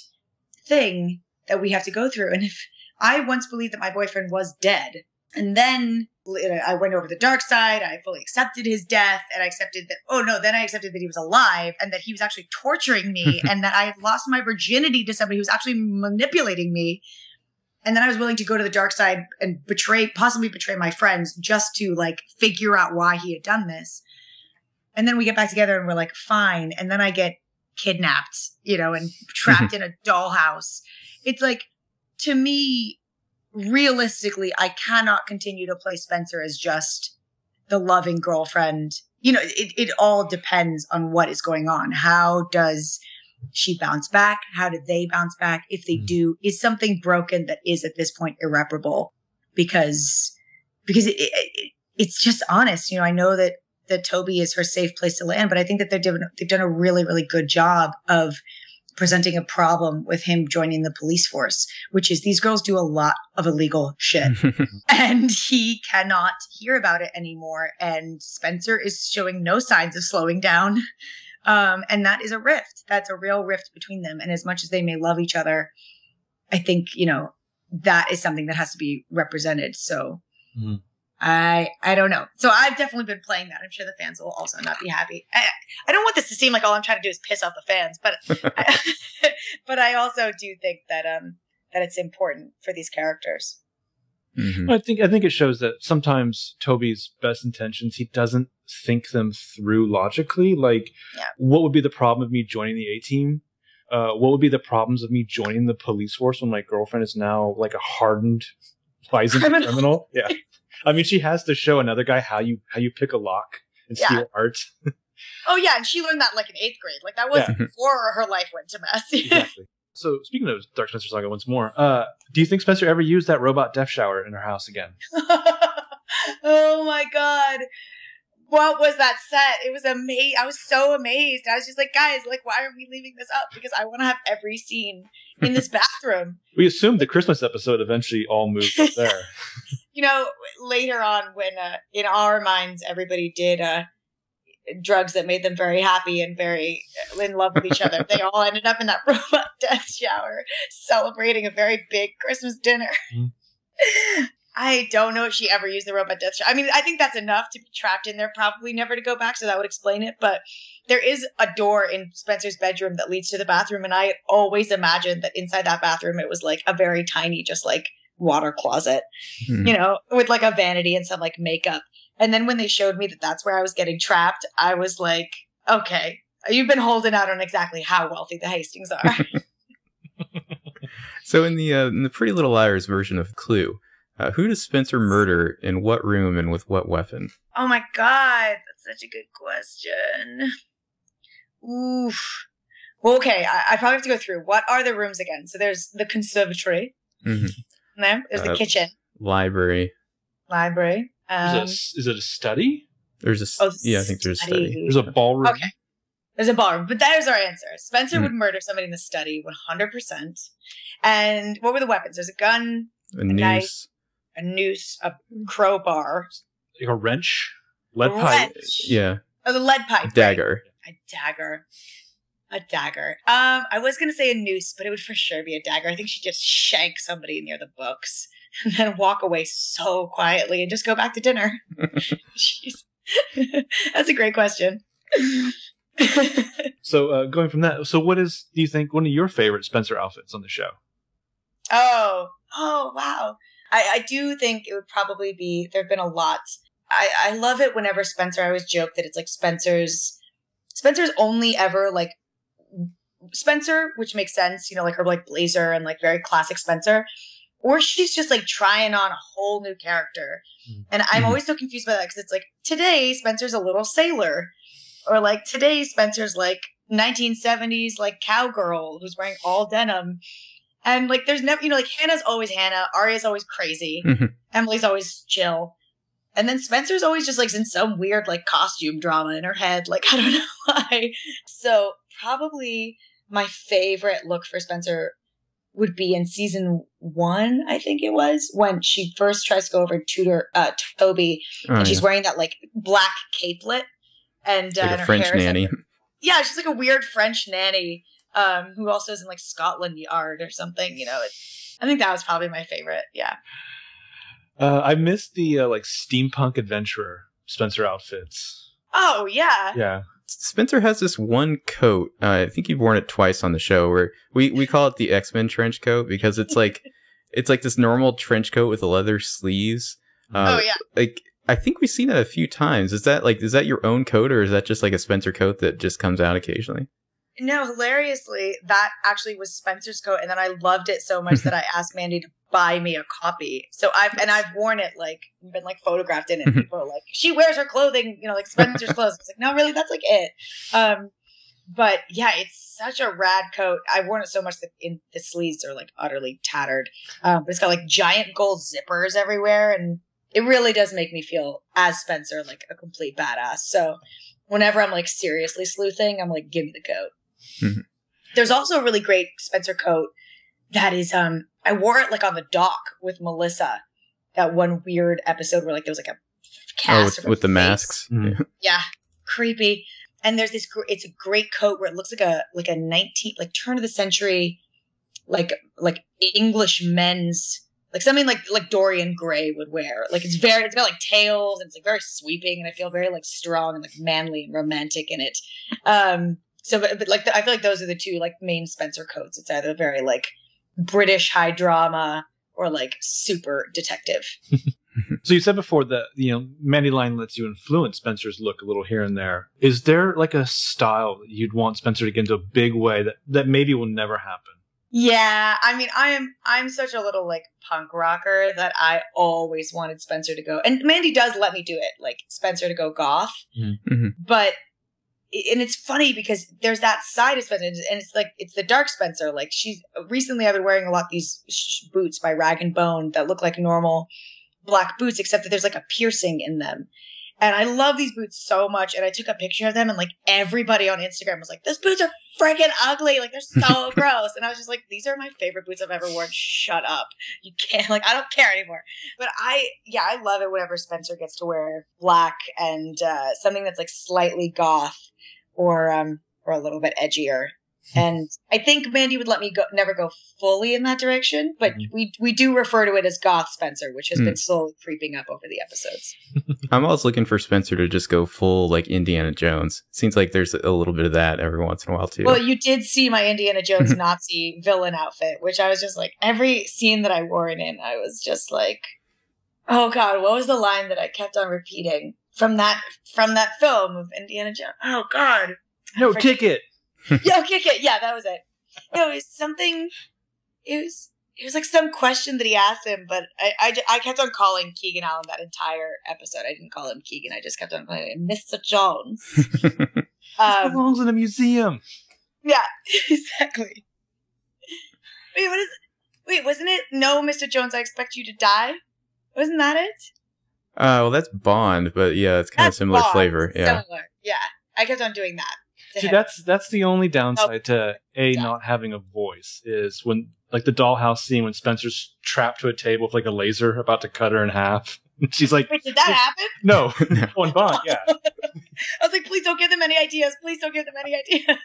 thing that we have to go through. And if I once believed that my boyfriend was dead, and then I went over the dark side. I fully accepted his death, and I accepted that. Oh no! Then I accepted that he was alive, and that he was actually torturing me, *laughs* and that I had lost my virginity to somebody who was actually manipulating me. And then I was willing to go to the dark side and betray, possibly betray my friends, just to like figure out why he had done this. And then we get back together, and we're like, fine. And then I get kidnapped, you know, and *laughs* trapped in a dollhouse. It's like, to me, realistically, I cannot continue to play Spencer as just the loving girlfriend. You know, it, it all depends on what is going on. How does she bounce back? How do they bounce back? If they Mhm. do, is something broken that is at this point irreparable? Because, because it, it, it's just honest. You know, I know that that Toby is her safe place to land, but I think that they're doing they've done a really really good job of presenting a problem with him joining the police force, which is these girls do a lot of illegal shit *laughs* and he cannot hear about it anymore. And Spencer is showing no signs of slowing down. Um, and that is a rift. That's a real rift between them. And as much as they may love each other, I think, you know, that is something that has to be represented. So Mhm. I, I don't know. So I've definitely been playing that. I'm sure the fans will also not be happy. I, I don't want this to seem like all I'm trying to do is piss off the fans, but, I, *laughs* *laughs* but I also do think that, um, that it's important for these characters. Mhm. I think I think it shows that sometimes Toby's best intentions he doesn't think them through logically. Like, Yeah. what would be the problem of me joining the A team? Uh, what would be the problems of me joining the police force when my girlfriend is now like a hardened, *laughs* licensed Criminal. criminal? Yeah, I mean, she has to show another guy how you how you pick a lock and Yeah. steal art. *laughs* Oh yeah, and she learned that like in eighth grade. Like that was Yeah. before her life went to mess. *laughs* exactly. So speaking of Dark Spencer Saga once more, uh, do you think Spencer ever used that robot death shower in her house again? *laughs* oh my god. What was that set? It was amazing. I was so amazed. I was just like, guys, like, why aren't we leaving this up? Because I want to have every scene in this bathroom. We assumed the Christmas episode eventually all moved up there. You know, later on, when uh, in our minds everybody did uh, drugs that made them very happy and very uh, in love with each other, they all ended up in that *laughs* robot death shower celebrating a very big Christmas dinner. Mhm. *laughs* I don't know if she ever used the robot death shower. I mean, I think that's enough to be trapped in there, probably never to go back, so that would explain it. But there is a door in Spencer's bedroom that leads to the bathroom, and I always imagined that inside that bathroom it was like a very tiny, just like water closet Mhm. you know, with like a vanity and some like makeup. And then when they showed me that that's where I was getting trapped, I was like, okay, you've been holding out on exactly how wealthy the Hastings are. *laughs* *laughs* So in the uh, in the Pretty Little Liars version of Clue, uh, who does Spencer murder in what room and with what weapon? oh my God, that's such a good question. Oof. Well, okay, I, I probably have to go through. What are the rooms again? So there's the conservatory, Mhm. there, there's the Uh, kitchen, Library. library. Um, is, it a, it a study? There's a s- oh, yeah, I think there's a study. There's a ballroom. Okay. There's a ballroom, but there's our answer. Spencer Hmm. would murder somebody in the study 100%. And what were the weapons? There's a gun, a knife. noose. a noose, a crowbar, Like a wrench, lead a pipe. wrench. Yeah, Oh, the lead a pipe. right. dagger. A dagger. A dagger. Um, I was gonna say a noose, but it would for sure be a dagger. I think she'd just shank somebody near the books *laughs* and then walk away so quietly and just go back to dinner. *laughs* Jeez. *laughs* That's a great question. So uh, going from that, so what is do you think one of your favorite Spencer outfits on the show? Oh, oh, wow. I, I do think it would probably be, there have been a lot. I, I love it whenever Spencer, I always joke that it's like Spencer's, Spencer's only ever like, Spencer, which makes sense, you know, like her like blazer and like very classic Spencer. Or she's just like trying on a whole new character. Mm. And I'm Mhm. always so confused by that because it's like today Spencer's a little sailor. Or like today Spencer's like 1970s like cowgirl who's wearing all denim. And like, there's never, you know, like Hanna's always Hanna, Aria's always crazy, Mhm. Emily's always chill. And then Spencer's always just like in some weird like costume drama in her head. Like, *laughs* I don't know why. So, probably my favorite look for Spencer would be in season one, I think it was, when she first tries to go over to tutor uh, Toby Oh, and she's yeah. wearing that like black capelet. And, uh, like and a her French hair is, like, nanny. yeah, she's like a weird French nanny um, who also is in like Scotland Yard or something. You know, it, I think that was probably my favorite. Yeah. Uh, I missed the uh, like steampunk adventurer Spencer outfits. Oh yeah. Yeah, Spencer has this one coat. Uh, I think you've worn it twice on the show. Where we we call it the X Men trench coat because it's like *laughs* it's like this normal trench coat with the leather sleeves. Uh, oh yeah. Like I think we've seen it a few times. Is that like is that your own coat or is that just like a Spencer coat that just comes out occasionally? No, hilariously, that actually was Spencer's coat, and then I loved it so much *laughs* that I asked Mandi to buy me a copy. So I've and I've worn it like been like photographed in it. *laughs* People are like, she wears her clothing, you know, like Spencer's *laughs* clothes. It's like, no, really, that's like it. Um, but yeah, it's such a rad coat. I've worn it so much that in the sleeves are like utterly tattered. Um, but it's got like giant gold zippers everywhere, and it really does make me feel as Spencer like a complete badass. So whenever I'm like seriously sleuthing, I'm like, give me the coat. Mhm. There's also a really great Spencer coat that is um I wore it like on the dock with Melissa. That one weird episode where like there was like a Oh, cast with, with the face. masks. Mhm. Yeah. Yeah, creepy. And there's this. gr- It's a great coat where it looks like a like a 19 like turn of the century, like like English men's like something like like Dorian Gray would wear. Like it's very it's got like tails and it's like very sweeping and I feel very like strong and like manly and romantic in it. Um. So, but, but like I feel like those are the two like main Spencer codes. It's either very like British high drama or like super detective. *laughs* So you said before that you know Mandi Line lets you influence Spencer's look a little here and there. Is there like a style that you'd want Spencer to get into a big way that that maybe will never happen? Yeah, I mean, I am I'm such a little like punk rocker that I always wanted Spencer to go, and Mandi does let me do it, like Spencer to go goth. Mhm. But and it's funny because there's that side of Spencer, and it's like it's the dark Spencer. Like she's recently, I've been wearing a lot of these sh- boots by Rag and Bone that look like normal black boots, except that there's like a piercing in them. And I love these boots so much. And I took a picture of them, and like everybody on Instagram was like, "Those boots are freaking ugly. Like they're so *laughs* gross." And I was just like, "These are my favorite boots I've ever worn. Shut up. You can't. Like I don't care anymore." But I, yeah, I love it whenever Spencer gets to wear black and uh, something that's like slightly goth or um or a little bit edgier. And I think Mandi would let me go, never go fully in that direction, but Mhm. we we do refer to it as goth Spencer, which has Mm. been slowly creeping up over the episodes. *laughs* I'm always looking for Spencer to just go full like Indiana Jones. Seems like there's a little bit of that every once in a while too. Well, you did see my Indiana Jones *laughs* Nazi villain outfit, which I was just like every scene that I wore it in, I was just like, oh god, what was the line that I kept on repeating from that from that film of Indiana Jones? Oh god, No forget- ticket. *laughs* yeah, okay, okay, yeah, that was it. No, it was something. It was it was like some question that he asked him, but I I, I kept on calling Keegan Allen that entire episode. I didn't call him Keegan. I just kept on calling him Mr. Jones. *laughs* It Um, belongs in a museum. yeah, *laughs* exactly. Wait, what is? Wait, wasn't it? No, Mr. Jones, I expect you to die. Wasn't that it? Uh, well, that's Bond, but yeah, it's kind of similar Bond. flavor. Yeah. Similar. Yeah. I kept on doing that. See, him. that's that's the only downside to a Yeah. not having a voice is when like the dollhouse scene when Spencer's trapped to a table with like a laser about to cut her in half. *laughs* She's like, Wait, did that happen? no, *laughs* *laughs* No. on Bond, yeah. I was like, please don't give them any ideas. Please don't give them any ideas.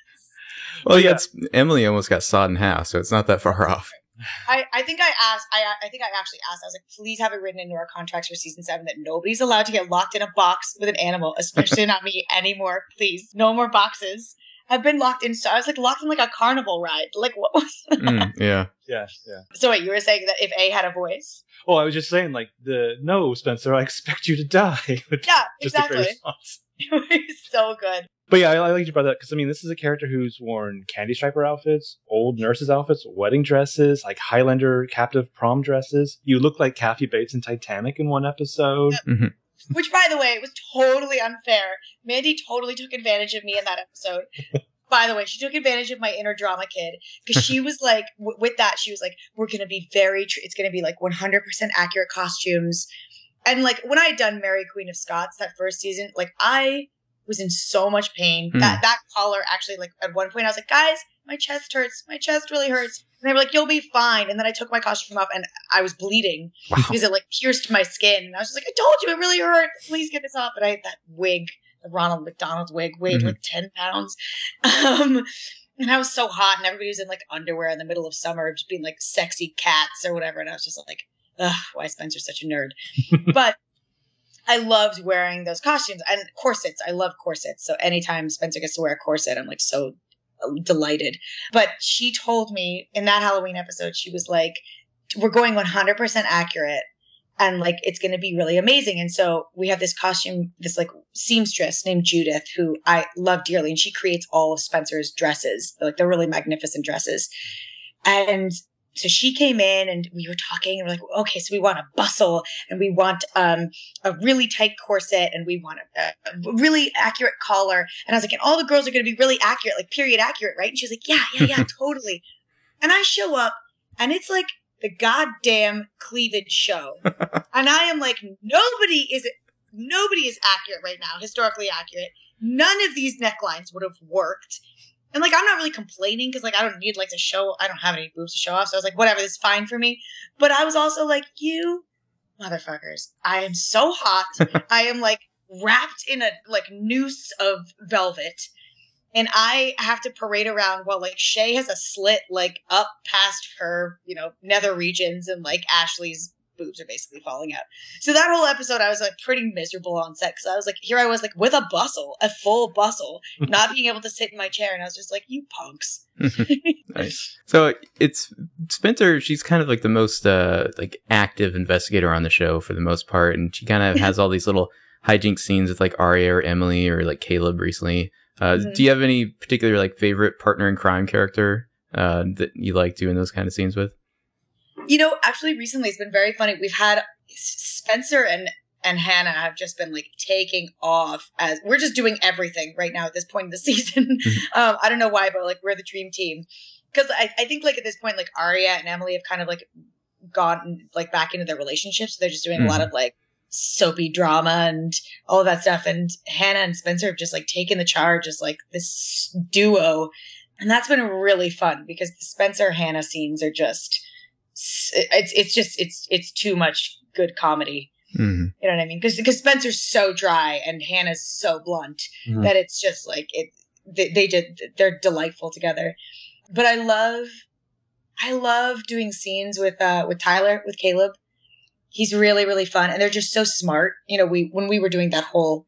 Well, yeah, Yeah. it's, Emily almost got sawed in half, so it's not that far off. *sighs* I, I think I asked, I, I think I actually asked, I was like, please have it written into our contracts for season seven that nobody's allowed to get locked in a box with an animal, especially not me anymore. Please. No more boxes. I've been locked in, so I was like locked in like a carnival ride. Like, what was *laughs* Mm, yeah. Yeah, yeah. So wait, you were saying that if A had a voice? Well, I was just saying, like, the no, Spencer, I expect you to die. *laughs* Yeah, is just a great exactly. *laughs* It was so good. But yeah, I, I like you brought that because I mean, this is a character who's worn candy striper outfits, old nurses outfits, wedding dresses, like Highlander captive prom dresses. You look like Kathy Bates in Titanic in one episode. Mm-hmm. *laughs* Which, by the way, was totally unfair. Mandi totally took advantage of me in that episode. *laughs* by the way, she took advantage of my inner drama kid because she was like, w- with that, she was like, we're going to be very, tr- it's going to be like 100% accurate costumes. And like when I had done Mary Queen of Scots that first season, like I was in so much pain. Hmm. That that collar actually, like at one point, I was like, guys, my chest hurts. My chest really hurts. And they were like, you'll be fine. And then I took my costume off and I was bleeding Wow. because it like pierced my skin. And I was just like, I told you it really hurt. Please get this off. But I had that wig, the Ronald McDonald wig, weighed Mhm. like 10 pounds. *laughs* Um, and I was so hot and everybody was in like underwear in the middle of summer, just being like sexy cats or whatever. And I was just like, ugh, why is Spencer such a nerd? *laughs* but I loved wearing those costumes and corsets. I love corsets. So anytime Spencer gets to wear a corset, I'm like so uh, delighted. But she told me in that Halloween episode, she was like, we're going 100% accurate. and like it's going to be really amazing. And so we have this costume, this like seamstress named Judith, who I love dearly, and she creates all of Spencer's dresses. Like they're really magnificent dresses. And so she came in and we were talking and we're like, okay, so we want a bustle and we want um, a really tight corset and we want a, a, really accurate collar. And I was like, and all the girls are going to be really accurate, like period accurate, right? And she was like, yeah, yeah, yeah, *laughs* totally. And I show up and it's like the goddamn cleavage show. *laughs* and I am like, nobody is, nobody is accurate right now, historically accurate. None of these necklines would have worked. And like, I'm not really complaining because like, I don't need like to show, I don't have any boobs to show off. So I was like, whatever, this is fine for me. But I was also like, you motherfuckers, I am so hot. *laughs* I am like wrapped in a like noose of velvet. And I have to parade around while like Shay has a slit like up past her, you know, nether regions and like Ashley's boobs are basically falling out. So that whole episode, I was like pretty miserable on set because I was like, here I was like with a bustle, a full bustle, *laughs* not being able to sit in my chair, and I was just like, you punks. *laughs* nice. So it's Spencer. She's kind of like the most uh like active investigator on the show for the most part, and she kind of *laughs* has all these little hijink scenes with like Aria or Emily or like Caleb recently. Uh, mm-hmm. Do you have any particular like favorite partner in crime character uh, that you like doing those kind of scenes with? You know, actually, recently it's been very funny. We've had Spencer and and Hanna have just been like taking off as we're just doing everything right now at this point in the *laughs* season. Mm-hmm. um, I don't know why, but like we're the dream team. Because I, I think like at this point, like Aria and Emily have kind of like gotten like back into their relationships. So they're just doing mm-hmm. a lot mm-hmm. of like soapy drama and all of that stuff. And Hanna and Spencer have just like taken the charge as like this duo. And that's been really fun because the Spencer Hanna scenes are just it's it's just it's it's too much good comedy. Mm-hmm. You know what I mean? Because because Spencer's so dry and Hanna's so blunt mm-hmm. that it's just like it. They, they just they're delightful together. But I love, I love doing scenes with uh with Tyler with Caleb. He's really really fun, and they're just so smart. You know, we when we were doing that whole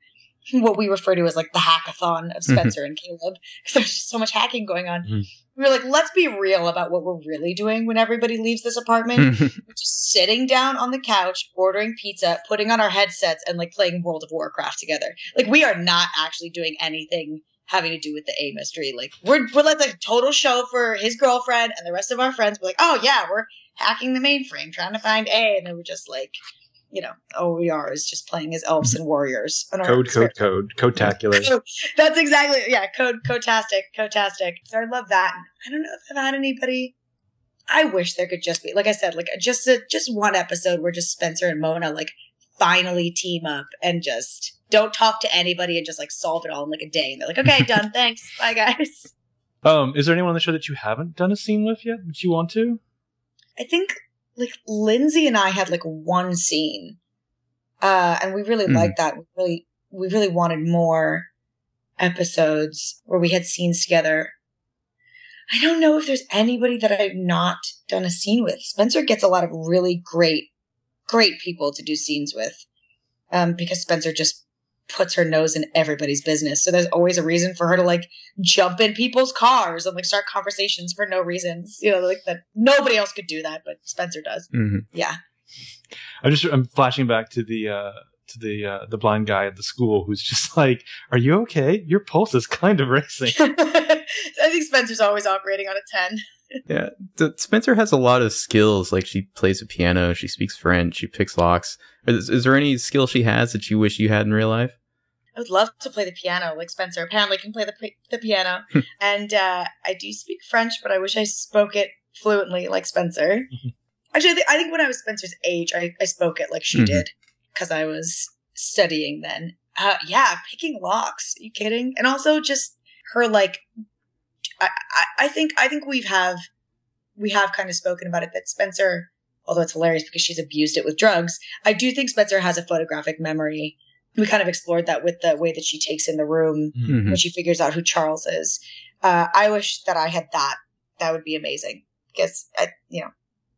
what we refer to as like the hackathon of mm-hmm. Spencer mm-hmm. and Caleb because there's just so much hacking going on. We were like, let's be real about what we're really doing when everybody leaves this apartment. *laughs* we're just sitting down on the couch, ordering pizza, putting on our headsets, and like playing World of Warcraft together. Like we are not actually doing anything having to do with the A mystery. Like we're we're like a total show for his girlfriend and the rest of our friends. We're like, oh yeah, we're hacking the mainframe, trying to find A, and then we're just like you know, OER is just playing as elves and warriors. Code, code, code, code-tacular. That's exactly, yeah, code, code-tastic, code-tastic. So I love that. I don't know if I've had anybody. I wish there could just be, like I said, like just a, just one episode where just Spencer and Mona like finally team up and just don't talk to anybody and just like solve it all in like a day. And they're like, okay, done. *laughs* Thanks. Bye, guys. Um, is there anyone on the show that you haven't done a scene with yet that you want to? I think like Lindsay and I had like one scene, uh, and we really mm. liked that. We really, we really wanted more episodes where we had scenes together. I don't know if there's anybody that I've not done a scene with. Spencer gets a lot of really great, great people to do scenes with, um, because Spencer just puts her nose in everybody's business. So there's always a reason for her to like jump in people's cars and like start conversations for no reasons. You know, like that nobody else could do that, but Spencer does. Mm-hmm. Yeah. I'm just I'm flashing back to the uh to the uh, the blind guy at the school who's just *laughs* like, "Are you okay? Your pulse is kind of racing." *laughs* I think Spencer's always operating on a ten. yeah, the, Spencer has a lot of skills. Like she plays a piano, she speaks French, she picks locks. Is, is there any skill she has that you wish you had in real life? I would love to play the piano like Spencer. Apparently, can play the the piano, hmm. and uh, I do speak French, but I wish I spoke it fluently like Spencer. Mm-hmm. Actually, I, th- I, think when I was Spencer's age, I, I spoke it like she mm-hmm. did because I was studying then. Uh, yeah, picking locks. Are you kidding? And also just her like, I, I, I think I think we've have we have kind of spoken about it that Spencer, although it's hilarious because she's abused it with drugs. I do think Spencer has a photographic memory we kind of explored that with the way that she takes in the room mm-hmm. when she figures out who Charles is. Uh, I wish that I had that. That would be amazing because I, you know,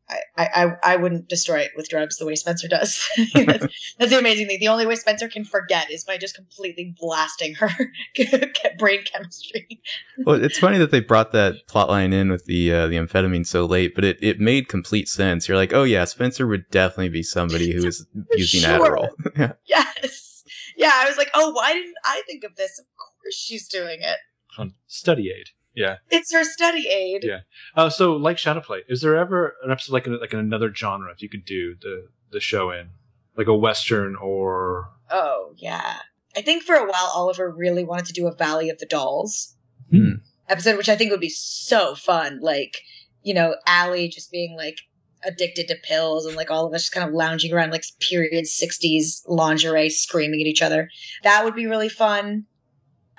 I, I, I wouldn't destroy it with drugs the way Spencer does. *laughs* that's, *laughs* that's the amazing thing. The only way Spencer can forget is by just completely blasting her *laughs* brain chemistry. well, it's funny that they brought that plot line in with the uh, the amphetamine so late, but it, it made complete sense. You're like, oh yeah, Spencer would definitely be somebody who is using Sure. Adderall. yeah. Yes. Yeah, I was like, oh, why didn't I think of this? Of course she's doing it. on study aid. Yeah. It's her study aid. Yeah. Uh, so like Shadowplay, is there ever an episode like in, like in another genre if you could do the the show in like a western or Oh, yeah. I think for a while Oliver really wanted to do a Valley of the Dolls Hmm. episode, which I think would be so fun. Like, you know, Ali just being like addicted to pills and like all of us just kind of lounging around like period 60s lingerie screaming at each other. That would be really fun.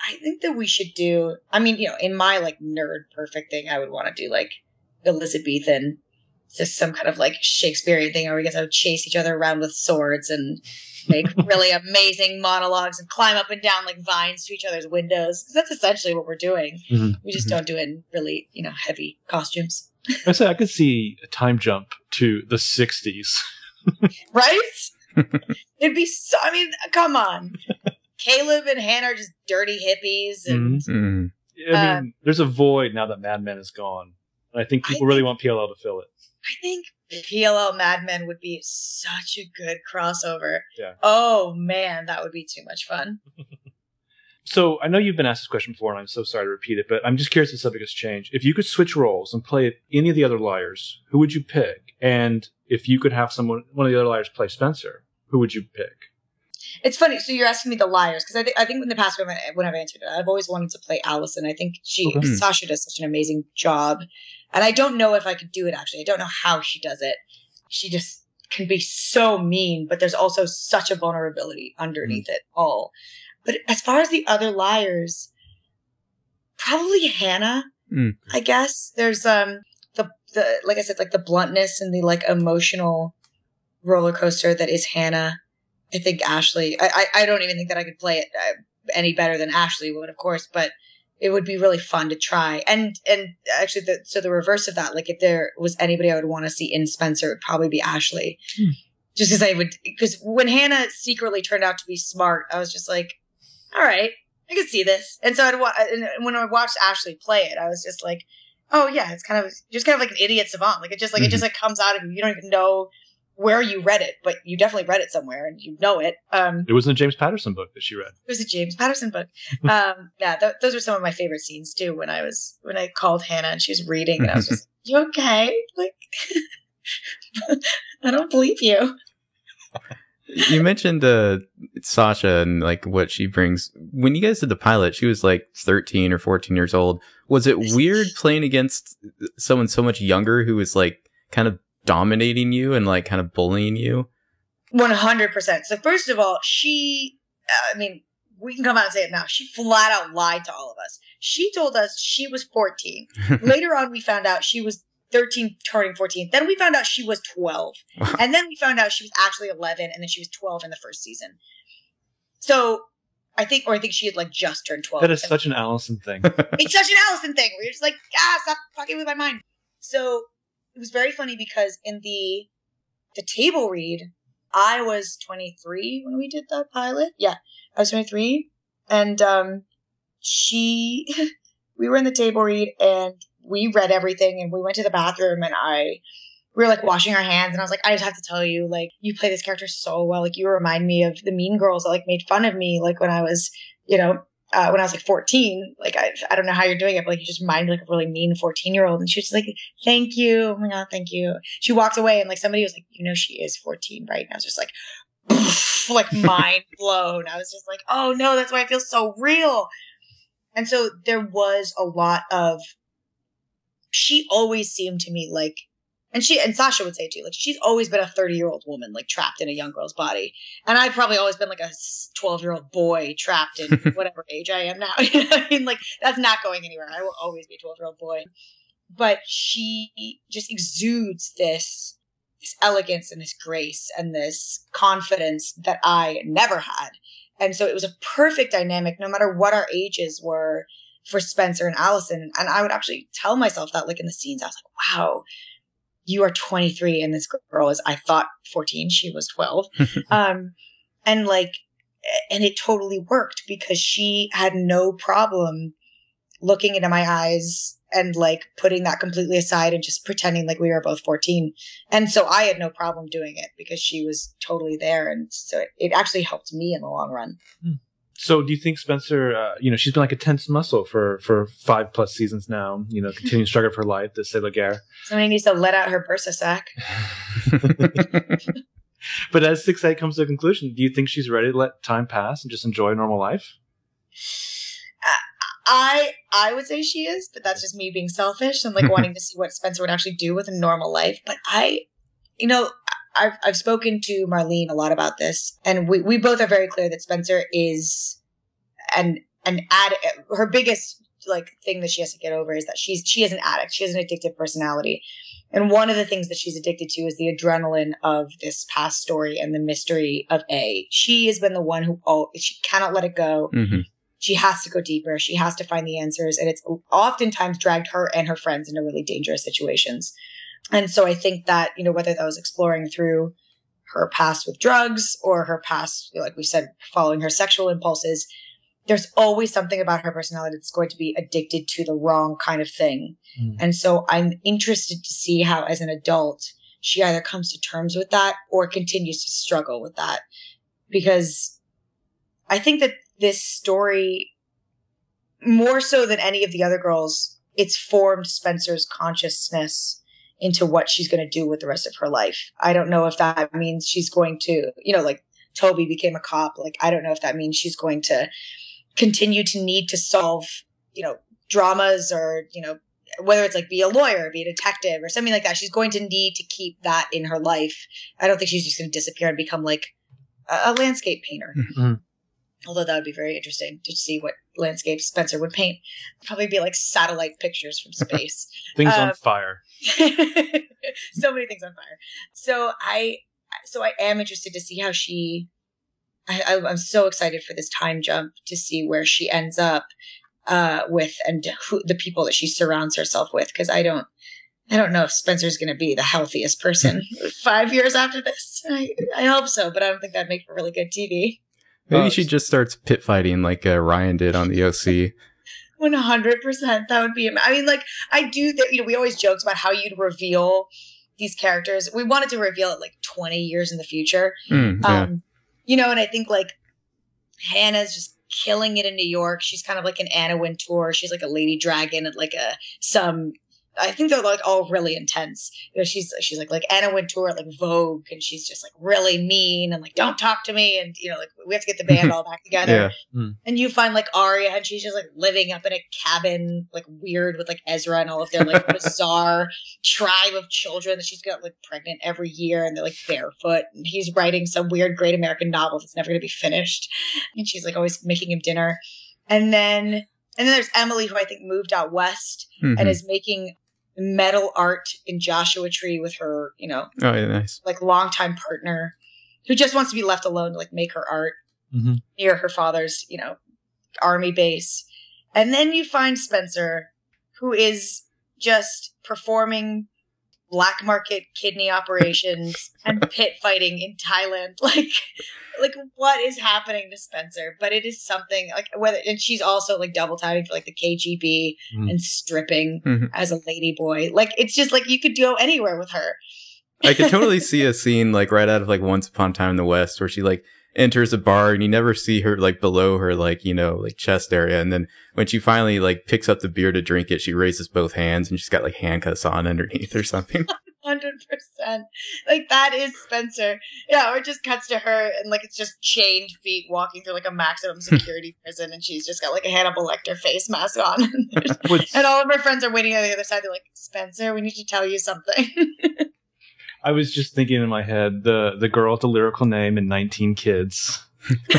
I think that we should do, I mean, you know, in my like nerd perfect thing, I would want to do like Elizabethan, just some kind of like Shakespearean thing where we get to chase each other around with swords and make *laughs* really amazing monologues and climb up and down like vines to each other's windows. 'Cause that's essentially what we're doing. Mhm. We just Mhm. don't do it in really, you know, heavy costumes. I say I could see a time jump to the '60s. *laughs* Right? It'd be so, I mean, come on. Caleb and Hanna are just dirty hippies and Mm. I Uh, mean, there's a void now that Mad Men is gone, and I think I people really want PLL to fill it. I think PLL Mad Men would be such a good crossover. Yeah. Oh man, that would be too much fun. *laughs* So I know you've been asked this question before, and I'm so sorry to repeat it, but I'm just curious if the subject has changed. If you could switch roles and play any of the other liars, who would you pick? And if you could have someone, one of the other liars play Spencer, who would you pick? It's funny. So you're asking me the liars because I think I think in the past when, I, when I've answered it, I've always wanted to play Alison. I think she Okay. Hmm. Sasha does such an amazing job, and I don't know if I could do it. Actually, I don't know how she does it. She just can be so mean, but there's also such a vulnerability underneath it all. But as far as the other liars, probably Hanna. Mm. I guess there's um the the like I said like the bluntness and the like emotional roller coaster that is Hanna. I think Ashley. I I, I don't even think that I could play it uh, any better than Ashley would, of course, but it would be really fun to try. And and actually, the, so the reverse of that, like if there was anybody I would want to see in Spencer, it would probably be Ashley. Hmm. Just because I would, because when Hanna secretly turned out to be smart, I was just like, all right, I can see this. And so I'd wa- and when I watched Ashley play it, I was just like, oh yeah, it's kind of just kind of like an idiot savant. Like it just like it just like comes out of you. You don't even know where you read it, but you definitely read it somewhere and you know it. Um, It was in the James Patterson book that she read. it was a James Patterson book. *laughs* Um, yeah, th- those were some of my favorite scenes too. When I was when I called Hanna and she was reading, and I was just, "You okay? Like, *laughs* I don't believe you." You mentioned uh, Sasha and like what she brings. When you guys did the pilot, she was like 13 or 14 years old. Was it weird playing against someone so much younger who was like kind of dominating you and like kind of bullying you? One hundred percent. So first of all, she, uh, I mean, we can come out and say it now. She flat out lied to all of us. She told us she was fourteen. *laughs* Later on, we found out she was thirteen, turning fourteen. Then we found out she was twelve, *laughs* and then we found out she was actually eleven, and then she was twelve in the first season. So. I think, or I think she had like just turned twelve. That is such an Alison thing. *laughs* it's such an Alison thing you're just like, ah, stop fucking with my mind. So it was very funny because in the the table read, I was 23 when we did that pilot. Yeah, I was 23, and um, she, *laughs* we were in the table read and we read everything, and we went to the bathroom, and I. We were like washing our hands, and I was like, I just have to tell you, like, you play this character so well. Like, you remind me of the mean girls that like made fun of me, like when I was, you know, uh, when I was like 14, like I, I don't know how you're doing it, but like you just mind like a really mean 14 year old. And she was just like, thank you. Oh my God, thank you. She walked away and like somebody was like, you know, she is 14, right? And I was just like, *laughs* like *laughs* mind blown. I was just like, oh no, that's why I feel so real. And so there was a lot of, she always seemed to me like, and she, and Sasha would say too, like she's always been a 30 year old woman, like trapped in a young girl's body. And I've probably always been like a 12 year old boy trapped in *laughs* whatever age I am now. *laughs* You know I mean? Like, that's not going anywhere. I will always be a 12 year old boy. But she just exudes this, this elegance and this grace and this confidence that I never had. And so it was a perfect dynamic, no matter what our ages were for Spencer and Alison. And I would actually tell myself that, like in the scenes, I was like, wow, you are 23 and this girl is, I thought 14. She was 12. *laughs* um, and like, and it totally worked because she had no problem looking into my eyes and like putting that completely aside and just pretending like we were both 14. And so I had no problem doing it because she was totally there. And so it, it actually helped me in the long run. So do you think Spencer, uh, you know, she's been like a tense muscle for, for five plus seasons now, you know, continuing to struggle of her life, to say Laguerre. Somebody needs to let out her bursa sack. *laughs* *laughs* but as 6 8 comes to a conclusion, do you think she's ready to let time pass and just enjoy normal life? I I would say she is, but that's just me being selfish and like *laughs* wanting to see what Spencer would actually do with a normal life. But I, you know, I've I've spoken to Marlene a lot about this, and we we both are very clear that Spencer is an an addict. Her biggest like thing that she has to get over is that she's she is an addict. She has an addictive personality. And one of the things that she's addicted to is the adrenaline of this past story and the mystery of A. She has been the one who, oh, she cannot let it go. hmm She has to go deeper. She has to find the answers. And it's oftentimes dragged her and her friends into really dangerous situations. And so I think that, you know, whether that was exploring through her past with drugs or her past, like we said, following her sexual impulses, there's always something about her personality that's going to be addicted to the wrong kind of thing. Mm. And so I'm interested to see how, as an adult, she either comes to terms with that or continues to struggle with that. Because I think that this story, more so than any of the other girls, it's formed Spencer's consciousness into what she's going to do with the rest of her life. I don't know if that means she's going to, you know, like Toby became a cop. Like, I don't know if that means she's going to continue to need to solve, you know, dramas or, you know, whether it's like be a lawyer, be a detective or something like that. She's going to need to keep that in her life. I don't think she's just going to disappear and become like a, a landscape painter. Mhm. Although that would be very interesting to see what landscapes Spencer would paint. Probably be like satellite pictures from *laughs* space. Things Um, on fire. *laughs* so many things on fire. So I, so I am interested to see how she. I, I, I'm so excited for this time jump to see where she ends up uh, with and who the people that she surrounds herself with. Because I don't, I don't know if Spencer's going to be the healthiest person *laughs* five years after this. I, I hope so, but I don't think that'd make for really good TV. Maybe she just starts pit fighting like uh, Ryan did on the OC. *laughs* One hundred percent. That would be. am- I mean, like I do. That you know, we always jokes about how you'd reveal these characters. We wanted to reveal it like twenty years in the future. Mm, yeah. Um, you know, and I think like Hanna's just killing it in New York. She's kind of like an Anna Wintour. She's like a lady dragon and like a some. I think they're like all really intense. You know, she's she's like like Anna Wintour at like Vogue, and she's just like really mean and like don't talk to me, and you know like we have to get the band all back together. yeah. And you find like Aria, and she's just like living up in a cabin, like weird with like Ezra and all of their like *laughs* bizarre tribe of children that she's got like pregnant every year, and they're like barefoot. And he's writing some weird great American novel that's never going to be finished, and she's like always making him dinner. And then and then there's Emily, who I think moved out west Mhm. and is making metal art in Joshua Tree with her, you know, oh, yeah, nice. like longtime partner, who just wants to be left alone to like make her art Mhm. near her father's, you know, army base. And then you find Spencer, who is just performing black market kidney operations and *laughs* pit fighting in Thailand. *laughs* Like, like what is happening to Spencer? But it is something like whether, and she's also like double timing for like the KGB Mhm. and stripping Mhm. as a lady boy. Like, it's just like you could go anywhere with her. I could totally *laughs* see a scene like right out of like Once Upon a Time in the West where she like enters a bar and you never see her like below her like you know like chest area and then when she finally like picks up the beer to drink it she raises both hands and she's got like handcuffs on underneath or something *laughs* Hundred percent. Like that is Spencer. Yeah, or it just cuts to her and like it's just chained feet walking through like a maximum *laughs* security prison and she's just got like a Hannibal Lecter face mask on. *laughs* And all of her friends are waiting on the other side. They're like, Spencer, we need to tell you something. I was just thinking in my head the the girl with the lyrical name and 19 kids. *laughs*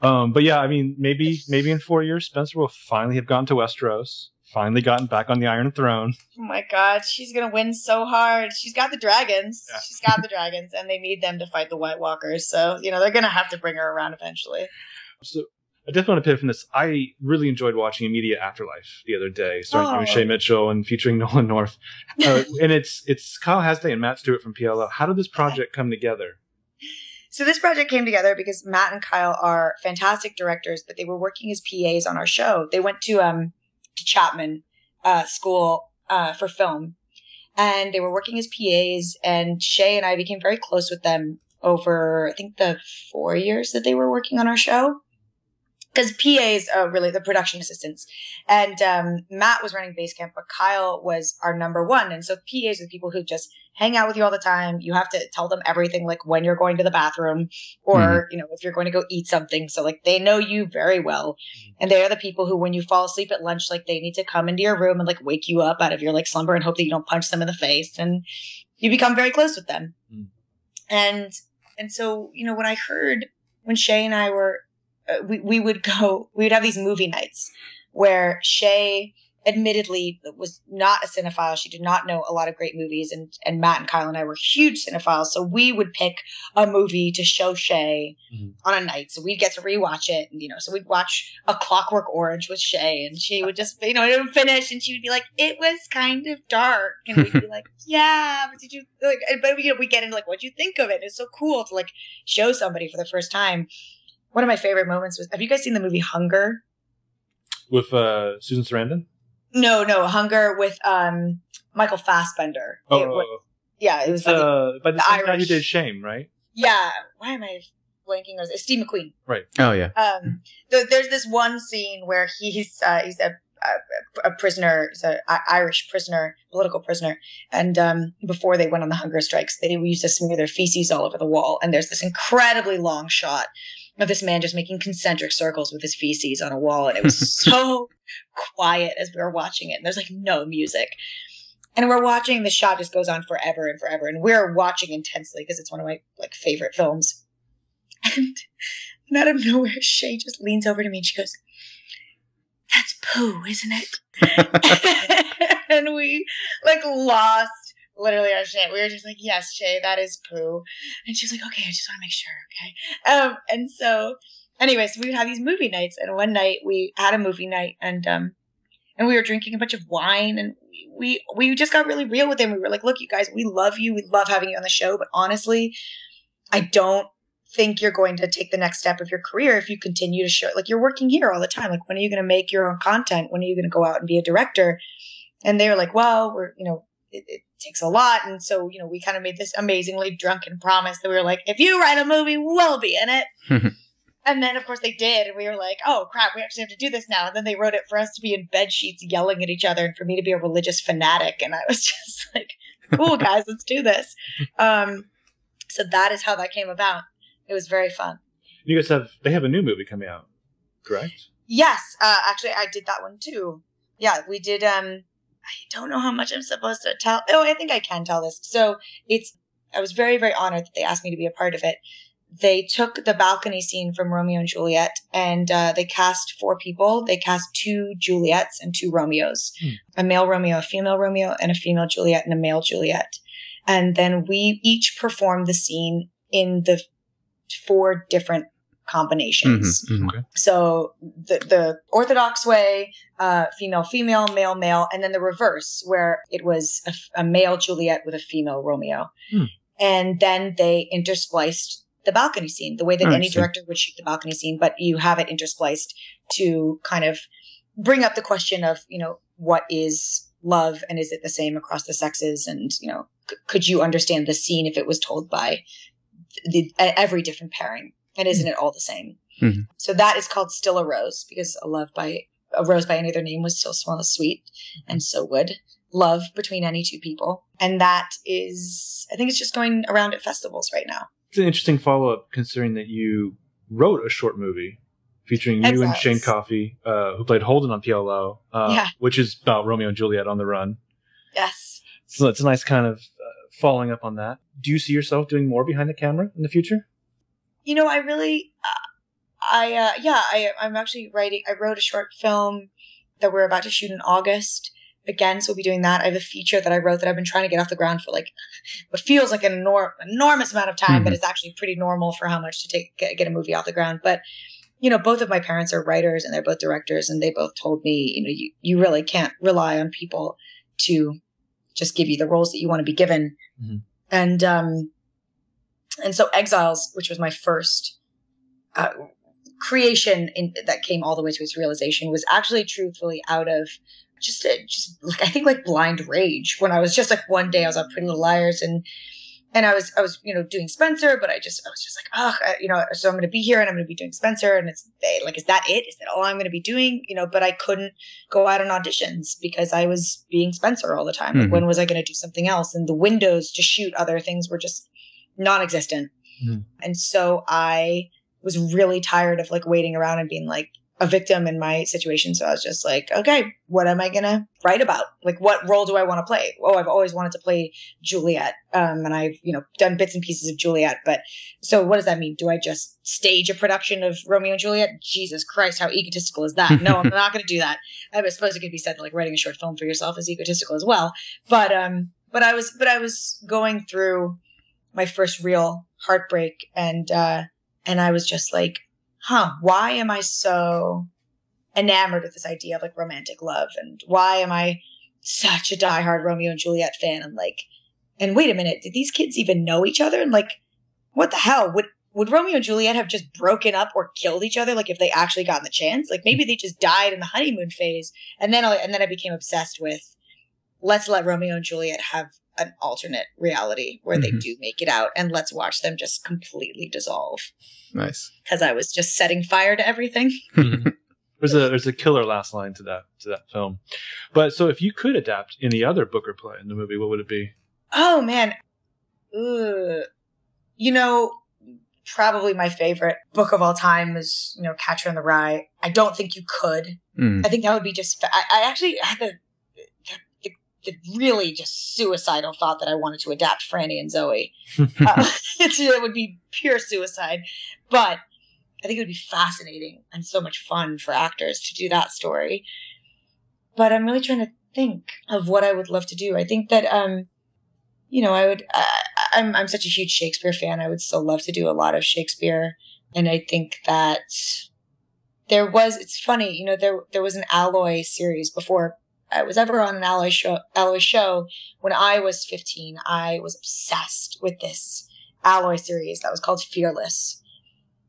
Um, but yeah, I mean, maybe maybe in four years, Spencer will finally have gone to Westeros, finally gotten back on the Iron Throne. oh my god, she's gonna win so hard. She's got the dragons. Yeah. She's got the dragons, and they need them to fight the White Walkers. So, you know, they're gonna have to bring her around eventually. So I definitely want to pivot from this. I really enjoyed watching Immediate Afterlife the other day, starring Oh. Shay Mitchell and featuring *laughs* Nolan North. Uh, and it's it's Kyle Hasday and Matt Stewart from PLL. How did this project come together? So this project came together because Matt and Kyle are fantastic directors, but they were working as PAs on our show. They went to um to Chapman uh, School uh, for film, and they were working as PAs. And Shay and I became very close with them over I think the four years that they were working on our show. Because PAs are really the production assistants, and um, Matt was running Basecamp, but Kyle was our number one. And so PAs are the people who just hang out with you all the time. You have to tell them everything, like when you're going to the bathroom or, you know, if you're going to go eat something. So like they know you very well. And they are the people who, when you fall asleep at lunch, like they need to come into your room and like wake you up out of your like slumber and hope that you don't punch them in the face. And you become very close with them. Mm. And, and so, you know, when I heard when Shay and I were, uh, we, we would go, *laughs* we would have these movie nights where Shay, admittedly was not a cinephile. She did not know a lot of great movies, and and Matt and Kyle and I were huge cinephiles. So we would pick a movie to show Shay Mhm. on a night, so we'd get to rewatch it. And, you know, so we'd watch A Clockwork Orange with Shay, and she would just, you know, it would finish, and she would be like, "It was kind of dark," and we'd be *laughs* like, "Yeah, but did you like?" But you know, we get into like, "What'd you think of it?" It's so cool to like show somebody for the first time. One of my favorite moments was, have you guys seen the movie Hunger? With uh, Susan Sarandon? No, no, Hunger with um Michael Fassbender. Oh, It wa- yeah, it was. it's, uh, by the, the same guy who did Shame, right? yeah, why am I blanking? on It's Steve McQueen. Right. Oh yeah. Um, th- there's this one scene where he's uh, he's a, a, a prisoner, he's a I- Irish prisoner, political prisoner, and um, before they went on the hunger strikes, they used to smear their feces all over the wall, and there's this incredibly long shot of this man just making concentric circles with his feces on a wall, and it was *laughs* so quiet as we were watching it, and there's like no music. And we're watching the shot just goes on forever and forever, and we're watching intensely because it's one of my like favorite films. And, and out of nowhere, Shay just leans over to me and she goes, "That's poo, isn't it?" *laughs* *laughs* and we like lost literally our shit. We were just like, "Yes, Shay, that is poo." And she was like, "Okay, I just want to make sure." Okay. Um, and so, anyways, we would have these movie nights, and one night we had a movie night, and um, and we were drinking a bunch of wine, and we we just got really real with him. We were like, "Look, you guys, we love you. We love having you on the show, but honestly, I don't." think you're going to take the next step of your career if you continue to show like you're working here all the time like when are you going to make your own content when are you going to go out and be a director and they were like well we're you know it, it takes a lot. And so you know we kind of made this amazingly drunken promise that we were like if you write a movie we'll be in it. *laughs* And then of course they did. And we were like oh crap we actually have to do this now. And then they wrote it for us to be in bed sheets yelling at each other and for me to be a religious fanatic. And i was *laughs* just like cool *laughs* guys let's do this. Um so that is how that came about. It was very fun. You guys have they have a new movie coming out, correct? Yes, uh, actually, I did that one too. Yeah, we did. Um, I don't know how much I'm supposed to tell. Oh, I think I can tell this. So it's. I was very, very honored that they asked me to be a part of it. They took the balcony scene from Romeo and Juliet, and uh, they cast four people. They cast two Juliets and two Romeos, Hmm. a male Romeo, a female Romeo, and a female Juliet and a male Juliet. And then we each performed the scene in the four different combinations. Mhm, mhm. So the the orthodox way, uh, female female, male male, and then the reverse where it was a male Juliet with a female Romeo, Hmm. and then they interspliced the balcony scene the way that Oh, any director would shoot the balcony scene, but you have it interspliced to kind of bring up the question of you know what is love and is it the same across the sexes? And you know c- could you understand the scene if it was told by the, every different pairing? And isn't it all the same? Mhm. so that is called still a rose because a love by a rose by any other name was still small and sweet and so would love between any two people and that is i think it's just going around at festivals right now It's an interesting follow up considering that you wrote a short movie featuring you and Shane Coffey, uh, who played Holden on PLL, uh, Yeah. which is about Romeo and Juliet on the run. yes So it's a nice kind of uh, following up on that. Do you see yourself doing more behind the camera in the future? you know i really uh, i uh, yeah i i'm actually writing i wrote a short film that we're about to shoot in august again so we'll be doing that i have a feature that i wrote that i've been trying to get off the ground for like *laughs* what feels like an enor- enormous amount of time but Mhm. it's actually pretty normal for how much to take get, get a movie off the ground but you know, both of my parents are writers and they're both directors and they both told me, you know, you, you really can't rely on people to just give you the roles that you want to be given. Mhm. And, um, and so Exiles, which was my first, uh, creation in, that came all the way to its realization was actually truthfully out of just a, just like I think like blind rage. When I was just like one day I was on Pretty Little Liars and and I was I was you know doing Spencer but I just I was just like oh you know so I'm going to be here and I'm going to be doing Spencer and it's like is that it? Is that all I'm going to be doing? You know but I couldn't go out on auditions because I was being Spencer all the time. Like Mhm. when was I going to do something else? And the windows to shoot other things were just non-existent. Mhm. and so I was really tired of like waiting around and being like a victim in my situation. So I was just like, okay, what am I gonna write about? Like, what role do I want to play? Oh, I've always wanted to play Juliet, um, and I've you know done bits and pieces of Juliet. But so what does that mean? Do I just stage a production of Romeo and Juliet? Jesus Christ, how egotistical is that? No, I'm *laughs* not gonna do that. I suppose it could be said that, like writing a short film for yourself is egotistical as well. But um, but I was but I was going through my first real heartbreak and uh and I was just like, huh, why am I so enamored with this idea of like romantic love? And why am I such a diehard Romeo and Juliet fan? And like, and wait a minute, did these kids even know each other? And like, what the hell? Would would Romeo and Juliet have just broken up or killed each other? Like if they actually gotten the chance? Like maybe they just died in the honeymoon phase. And then I and then I became obsessed with let's let Romeo and Juliet have an alternate reality where they Mhm. do make it out and let's watch them just completely dissolve Nice. because I was just setting fire to everything. *laughs* there's a there's a killer last line to that to that film. But so if you could adapt any other book or play in the movie, what would it be? Oh man, Ugh. you know, probably my favorite book of all time is you know Catcher in the Rye. I don't think you could. Mm. I think that would be just. fa- I, I actually had the, the, really just suicidal thought that I wanted to adapt Franny and Zooey. *laughs* Uh, it's- *laughs* it would be pure suicide, but I think it would be fascinating and so much fun for actors to do that story. But I'm really trying to think of what I would love to do. I think that, um, you know, I would. I, I'm I'm such a huge Shakespeare fan. I would still love to do a lot of Shakespeare, and I think that there was. It's funny, you know, there there was an Alloy series before I was ever on an Alloy show. Alloy show when I was 15. I was obsessed with this Alloy series that was called Fearless.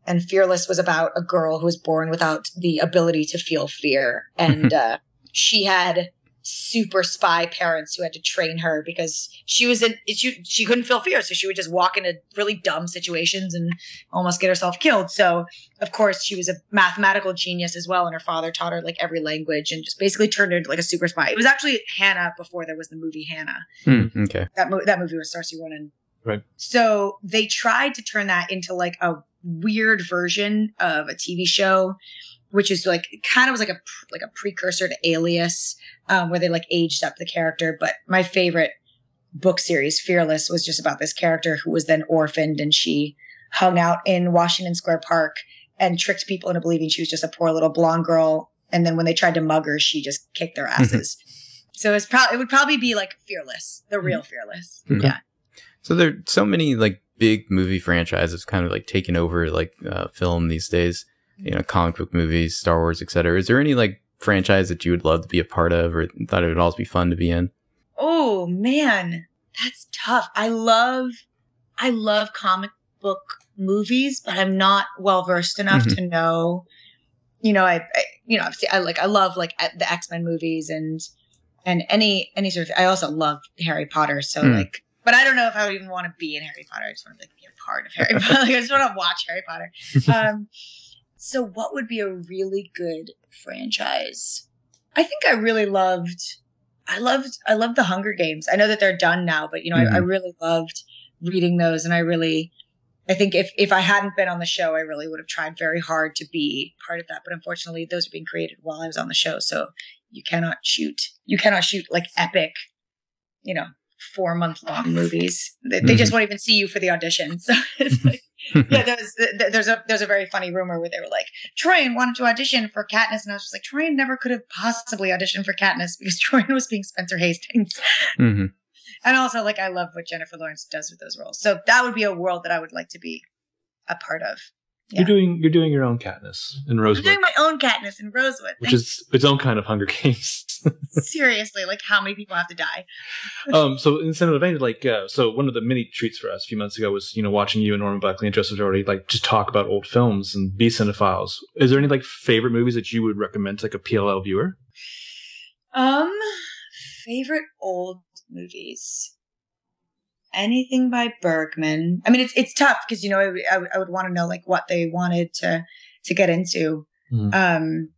And Fearless was about a girl who was born without the ability to feel fear. And *laughs* uh, she had super spy parents who had to train her because she was in she, she couldn't feel fear so she would just walk into really dumb situations and almost get herself killed so of course she was a mathematical genius as well and her father taught her like every language and just basically turned her into like a super spy it was actually hanna before there was the movie hanna Mm, okay. that, mo- that movie was Saoirse Ronan. Right. So they tried to turn that into like a weird version of a TV show, which is like kind of was like a like a precursor to Alias, um, where they like aged up the character. But my favorite book series, Fearless, was just about this character who was then orphaned and she hung out in Washington Square Park and tricked people into believing she was just a poor little blonde girl. And then when they tried to mug her, she just kicked their asses. so it's probably it would probably be like Fearless, the real Fearless. Okay. Yeah. So there are so many like big movie franchises kind of like taking over like uh, film these days. You know, comic book movies, Star Wars, etc. Is there any like franchise that you would love to be a part of, or thought it would also be fun to be in? Oh man, that's tough. I love, I love comic book movies, but I'm not well versed enough Mhm. to know. You know, I, I you know, I've seen, I like, I love like the X Men movies and and any any sort of. I also love Harry Potter, so Hmm. like, but I don't know if I would even want to be in Harry Potter. I just want to like be a part of Harry *laughs* Potter. Like, I just want to watch Harry Potter. *laughs* Um, so what would be a really good franchise? I think I really loved. I loved. I loved the Hunger Games. I know that they're done now, but you know, I, I mm-hmm. really loved reading those, and I really. I think if, if I hadn't been on the show, I really would have tried very hard to be part of that. But unfortunately, those are being created while I was on the show. So you cannot shoot, you cannot shoot like epic, you know, four month long movies. They, they just mm-hmm. won't even see you for the audition. *laughs* So it's *laughs* like, *laughs* yeah, there's, there's a, there's a very funny rumor where they were like, Troian wanted to audition for Katniss. And I was just like, Troian never could have possibly auditioned for Katniss because *laughs* Troian was being Spencer Hastings. hmm And also, like, I love what Jennifer Lawrence does with those roles. So that would be a world that I would like to be a part of. You're doing you're doing your own Katniss in I'm Rosewood, doing my own Katniss in Rosewood. which is its own kind of Hunger Games. *laughs* seriously like how many people have to die. *laughs* um, so in similar vein, like, uh, so one of the many treats for us a few months ago was, you know, watching you and Norman Buckley and Joseph Dougherty, like, just talk about old films and be cinephiles. Is there any, like, favorite movies that you would recommend to, like, a PLL viewer? Um, favorite old movies. Anything by Bergman. I mean, it's it's tough because you know I, I, I would want to know like what they wanted to to get into. Mhm. Um,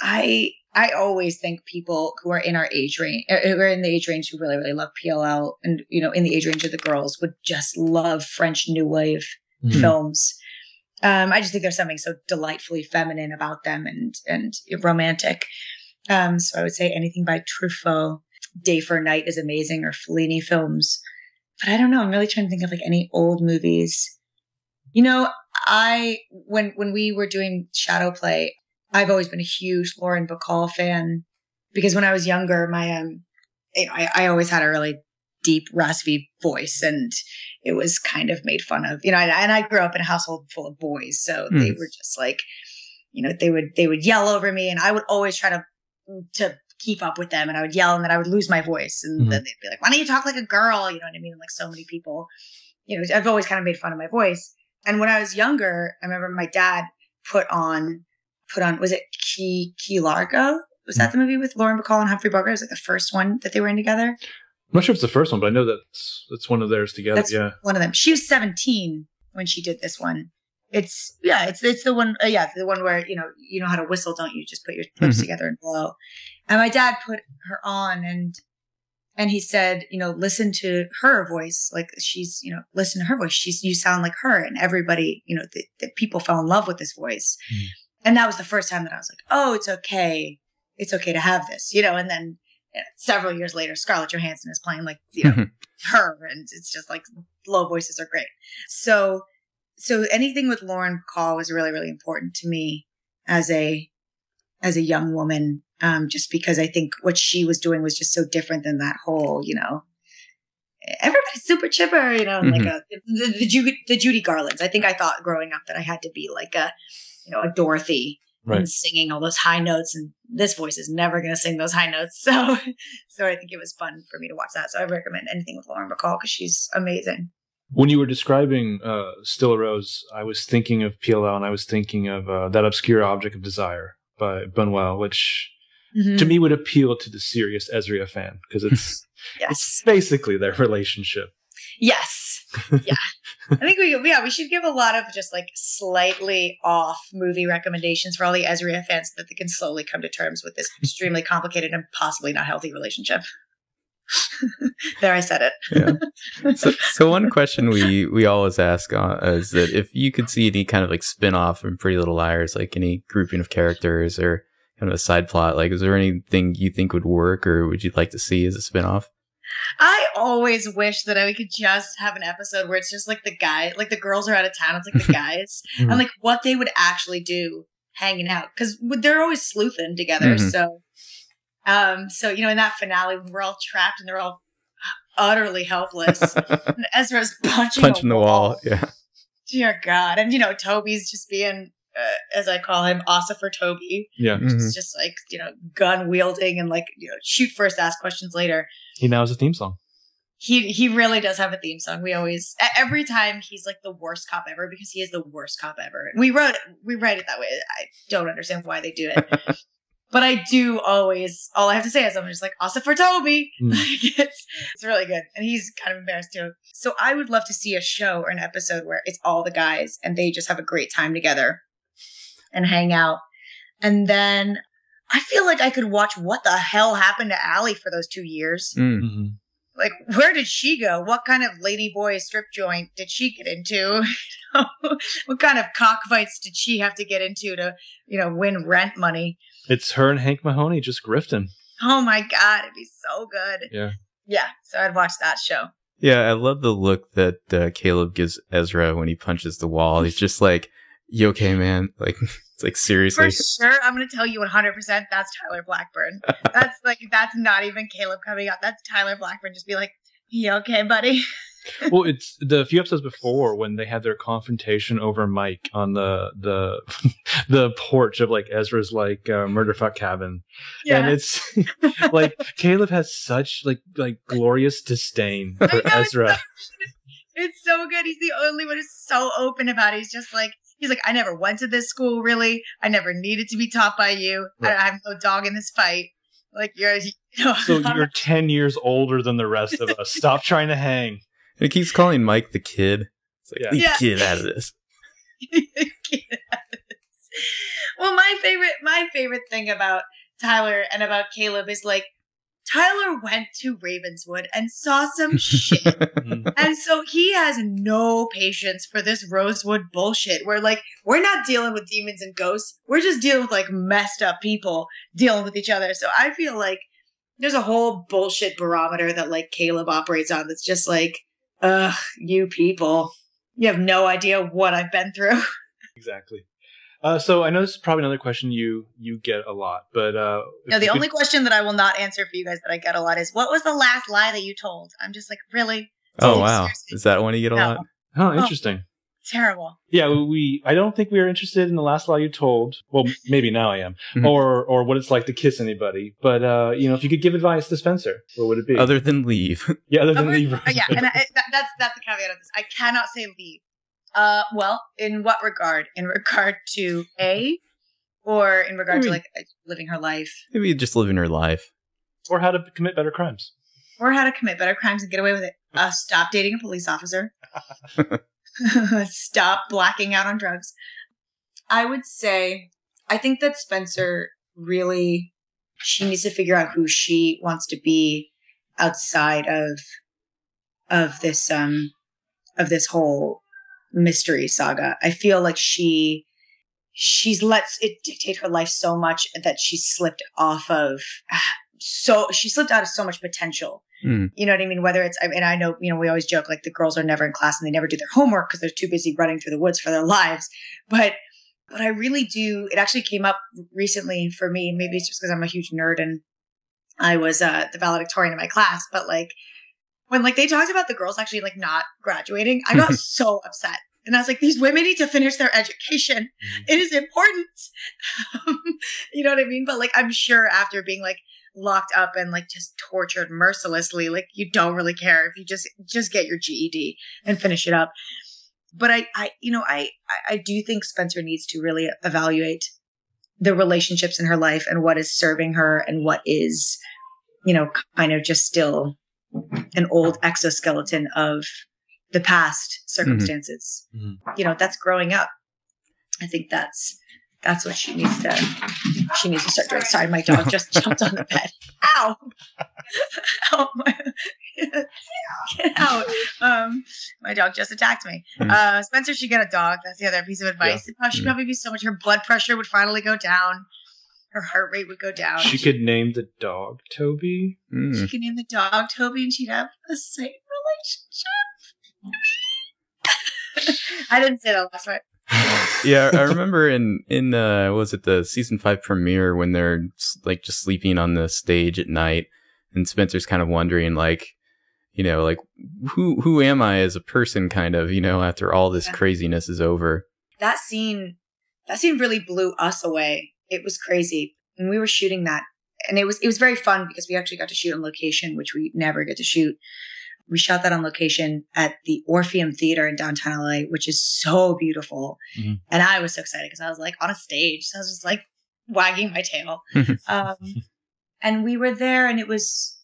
I I always think people who are in our age range, uh, who are in the age range who really really love PLL, and you know in the age range of the girls would just love French New Wave Mhm. films. Um, I just think there's something so delightfully feminine about them and and romantic. Um, so I would say anything by Truffaut. Day for Night is amazing, or Fellini films. But I don't know. I'm really trying to think of like any old movies. You know, I when when we were doing Shadow Play, I've always been a huge Lauren Bacall fan because when I was younger, my um, you know, I, I always had a really deep, raspy voice, and it was kind of made fun of. You know, and, and I grew up in a household full of boys, so they Hmm. were just like, you know, they would they would yell over me, and I would always try to to keep up with them, and I would yell, and then I would lose my voice, and Mhm. then they'd be like, "Why don't you talk like a girl?" You know what I mean? And like so many people, you know, I've always kind of made fun of my voice. And when I was younger, I remember my dad put on put on was it Key Key Largo? Was that the movie with Lauren Bacall and Humphrey Bogart? It was like the first one that they were in together. I'm not sure if it's the first one, but I know that's that's one of theirs together. That's yeah. one of them. She was 17 when she did this one. It's yeah, it's it's the one uh, yeah, the one where you know you know how to whistle, don't you? Just put your lips Mhm. together and blow. And my dad put her on and and he said, you know, listen to her voice, like she's you know, listen to her voice. She's you sound like her, and everybody you know the, the people fell in love with this voice. Mhm. And that was the first time that I was like, oh, it's okay, it's okay to have this, you know. And then you know, several years later, Scarlett Johansson is playing like you know her and it's just like low voices are great so so anything with lauren bacall was really really important to me as a as a young woman um just because i think what she was doing was just so different than that whole you know everybody's super chipper you know like a the, the, Ju- the judy garlands. I think i thought growing up that i had to be like a you know a dorothy Right. and singing all those high notes and this voice is never going to sing those high notes. *laughs* So so i think it was fun for me to watch that. So i recommend anything with lauren bacall because she's amazing When you were describing uh, Still a Rose, I was thinking of PLL and I was thinking of uh, that obscure object of desire by Bunuel, which Mhm. to me would appeal to the serious Ezria fan because *laughs* it's yes it's basically their relationship. yes yeah i think we yeah we should give a lot of just like slightly off movie recommendations for all the ezria fans so that they can slowly come to terms with this *laughs* extremely complicated and possibly not healthy relationship *laughs* there i said it Yeah. *laughs* so, so one question we we always ask uh, is that if you could see any kind of like spin-off from Pretty Little Liars, like any grouping of characters or kind of a side plot, like is there anything you think would work or would you like to see as a spin-off? I always wish that I could just have an episode where it's just like the guy, like the girls are out of town. It's like the *laughs* guys, Mhm. and like what they would actually do hanging out because they're always sleuthing together. Mhm. So, um, so you know, in that finale, when we're all trapped and they're all utterly helpless, *laughs* and Ezra's punching Punching the wall. Yeah. Dear God, and you know, Toby's just being, uh, as I call him, Ossifer Toby. Yeah. It's just like you know, gun wielding and like you know, shoot first, ask questions later he now has a theme song. he he really does have a theme song. We always every time he's like the worst cop ever because he is the worst cop ever. We wrote we write it that way. I don't understand why they do it, *laughs* but I do always. All I have to say is I'm just like awesome for Toby. Mm. *laughs* Like, it's it's really good, and he's kind of embarrassed too. So I would love to see a show or an episode where it's all the guys and they just have a great time together and hang out, and then. I feel like I could watch what the hell happened to Ali for those two years Mm. hmm like where did she go what kind of lady boy strip joint did she get into *laughs* what kind of cockfights did she have to get into to you know win rent money It's her and Hank Mahoney just grifting. oh my god it'd be so good Yeah. yeah so i'd watch that show Yeah, I love the look that uh, Caleb gives Ezra when he punches the wall. He's just like, "You okay, man?" *laughs* Like, it's like seriously. for sure i'm gonna tell you 100% that's tyler blackburn *laughs* that's like that's not even caleb coming out that's tyler blackburn just be like you okay buddy *laughs* well, it's the few episodes before when they had their confrontation over Mike on the the *laughs* the porch of like Ezra's like uh, murderfuck cabin, and it's *laughs* like Caleb has such like like glorious disdain for know, Ezra. It's so, it's so good. He's the only one who's so open about it. He's just like he's like, I never went to this school really. I never needed to be taught by you. Right. I, I have no dog in this fight. Like you're, *laughs* you know, So you're ten years older than the rest of us. Stop trying to hang. And it keeps calling Mike the kid. It's like, Yeah. leave Yeah. kid *laughs* out of this. well, my favorite, my favorite thing about Tyler and about Caleb is like Tyler went to Ravenswood and saw some *laughs* shit. Mhm. And so he has no patience for this Rosewood bullshit where like we're not dealing with demons and ghosts. We're just dealing with like messed up people dealing with each other. So I feel like there's a whole bullshit barometer that like Caleb operates on that's just like, ugh, you people. You have no idea what I've been through. *laughs* Exactly. Uh, so I know this is probably another question you you get a lot, but uh, No, the you could- only question that I will not answer for you guys that I get a lot is what was the last lie that you told? I'm just like, really? Oh wow, seriously. is that one you get a No. lot? oh, interesting. Terrible. Yeah, we. I don't think we are interested in the last lie you told. Well, maybe now I am, Mhm. or or what it's like to kiss anybody. But uh, you know, if you could give advice to Spencer, what would it be? Other than leave. *laughs* yeah, other than leave. uh, yeah, and I, that, that's that's the caveat of this. I cannot say leave. Uh, well, in what regard? In regard to a, or in regard to Hmm. like uh, living her life, Maybe just living her life. or how to commit better crimes. or how to commit better crimes and get away with it. Uh, stop dating a police officer. *laughs* *laughs* stop blacking out on drugs. I would say, I think that Spencer really, she needs to figure out who she wants to be outside of, of this, um, of this whole mystery saga. I feel like she, she's let it dictate her life so much that she slipped off of, *sighs* so she slipped out of so much potential. Mm. You know what I mean? Whether it's, I mean, I know, you know, we always joke like the girls are never in class and they never do their homework because they're too busy running through the woods for their lives. But, but I really do, it actually came up recently for me. Maybe it's just because I'm a huge nerd and I was, uh, the valedictorian in my class, but like when like they talked about the girls actually like not graduating, I got *laughs* so upset. And I was like, these women need to finish their education. It is important. *laughs* you know what I mean? But like, I'm sure after being like locked up and like just tortured mercilessly, like you don't really care if you just, just get your GED and finish it up. But I, I, you know, I, I- do think Spencer needs to really evaluate the relationships in her life and what is serving her and what is, you know, kind of just still an old exoskeleton of the past circumstances. Mhm. You know, that's growing up. I think that's that's what she needs to she needs to start doing. Sorry, my dog just *laughs* jumped on the bed. Ow! *laughs* Ow! *laughs* Get out! Um, my dog just attacked me. Hmm. Uh, Spencer should get a dog. That's the other piece of advice. It'd She'd Hmm. probably be so much. Her blood pressure would finally go down. Her heart rate would go down. She could name the dog Toby. Mm. She could name the dog Toby, and she'd have a safe relationship. I didn't say that last part. Yeah, I remember in in uh was it the season five premiere when they're like just sleeping on the stage at night, and Spencer's kind of wondering like, you know, like who who am I as a person, kind of, you know, after all this Yeah. craziness is over. That scene, that scene really blew us away. It was crazy, and we were shooting that, and it was it was very fun because we actually got to shoot on location, which we never get to shoot. We shot that on location at the Orpheum Theater in downtown LA, which is so beautiful. Mhm. And I was so excited because I was like on a stage. So I was just like wagging my tail. *laughs* um, and we were there and it was,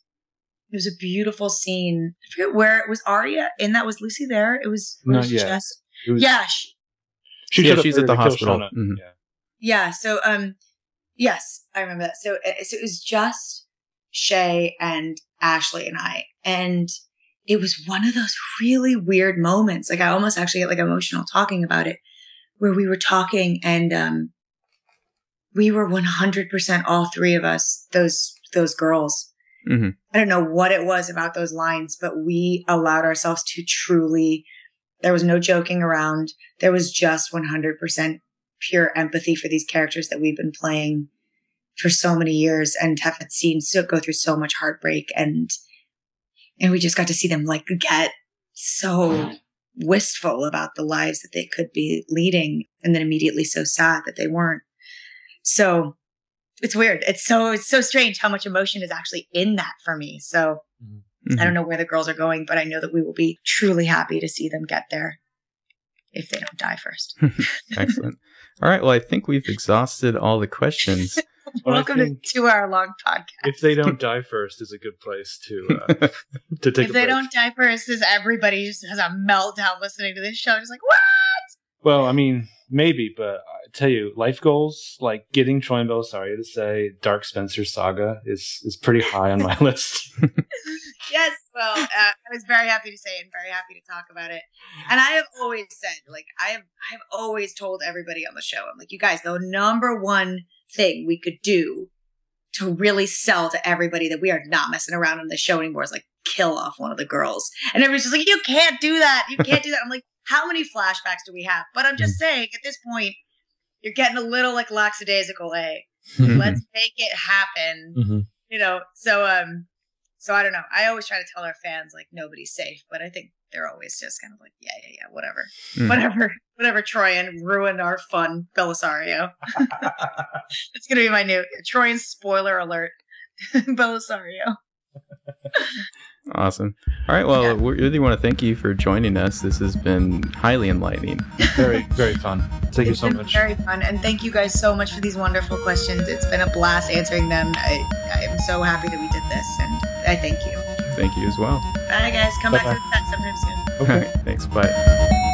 it was a beautiful scene. I forget where it was Aria in that. Was Lucy there? It was, it Not was yet. just, It was- yeah. She, She Yeah, she's at early the hospital. Shauna. Mhm. Yeah. yeah. So, um, yes, I remember that. So, uh, so it was just Shay and Ashley and I. And it was one of those really weird moments. Like I almost actually get like emotional talking about it where we were talking and, um, we were 100% all three of us, those, those girls. Mhm. I don't know what it was about those lines, but we allowed ourselves to truly, there was no joking around. There was just 100% pure empathy for these characters that we've been playing for so many years and have seen so go through so much heartbreak and and we just got to see them like get so wistful about the lives that they could be leading and then immediately so sad that they weren't. So it's weird. It's so it's so strange how much emotion is actually in that for me. So Mm-hmm. I don't know where the girls are going, but I know that we will be truly happy to see them get there if they don't die first. *laughs* Excellent. All right. Well, I think we've exhausted all the questions. *laughs* *laughs* Welcome to two hour long podcast. if they don't *laughs* die first is a good place to uh, *laughs* to take if they break. don't die first, is everybody just has a meltdown listening to this show. Just like, what? Well, I mean, maybe, but I tell you, life goals like getting Troian Bellisario to say Dark Spencer Saga is is pretty high on my list. Yes. Well, uh, I was very happy to say and very happy to talk about it. And I have always said, like, I have, I have always told everybody on the show, I'm like, you guys, the number one thing we could do to really sell to everybody that we are not messing around on the show anymore is like kill off one of the girls. And everybody's just like, you can't do that. You can't do that. I'm like, how many flashbacks do we have? But I'm just saying, at this point, you're getting a little like lackadaisical, eh? Let's make it happen mm-hmm. you know so um so i don't know. I always try to tell our fans like nobody's safe but i think they're always just kind of like yeah yeah yeah whatever. Mm. whatever *laughs* whatever troian ruined our fun bellisario. *laughs* It's gonna be my new troian spoiler alert *laughs* bellisario Awesome. All right. Well, Yeah. we really want to thank you for joining us. This has been highly enlightening. very very fun. Thank you so been much. very fun and thank you guys so much for these wonderful questions it's been a blast answering them i, I am so happy that we did this and i thank you Thank you as well. bye guys come back Bye-bye. to the set sometime soon All right. Thanks. Bye.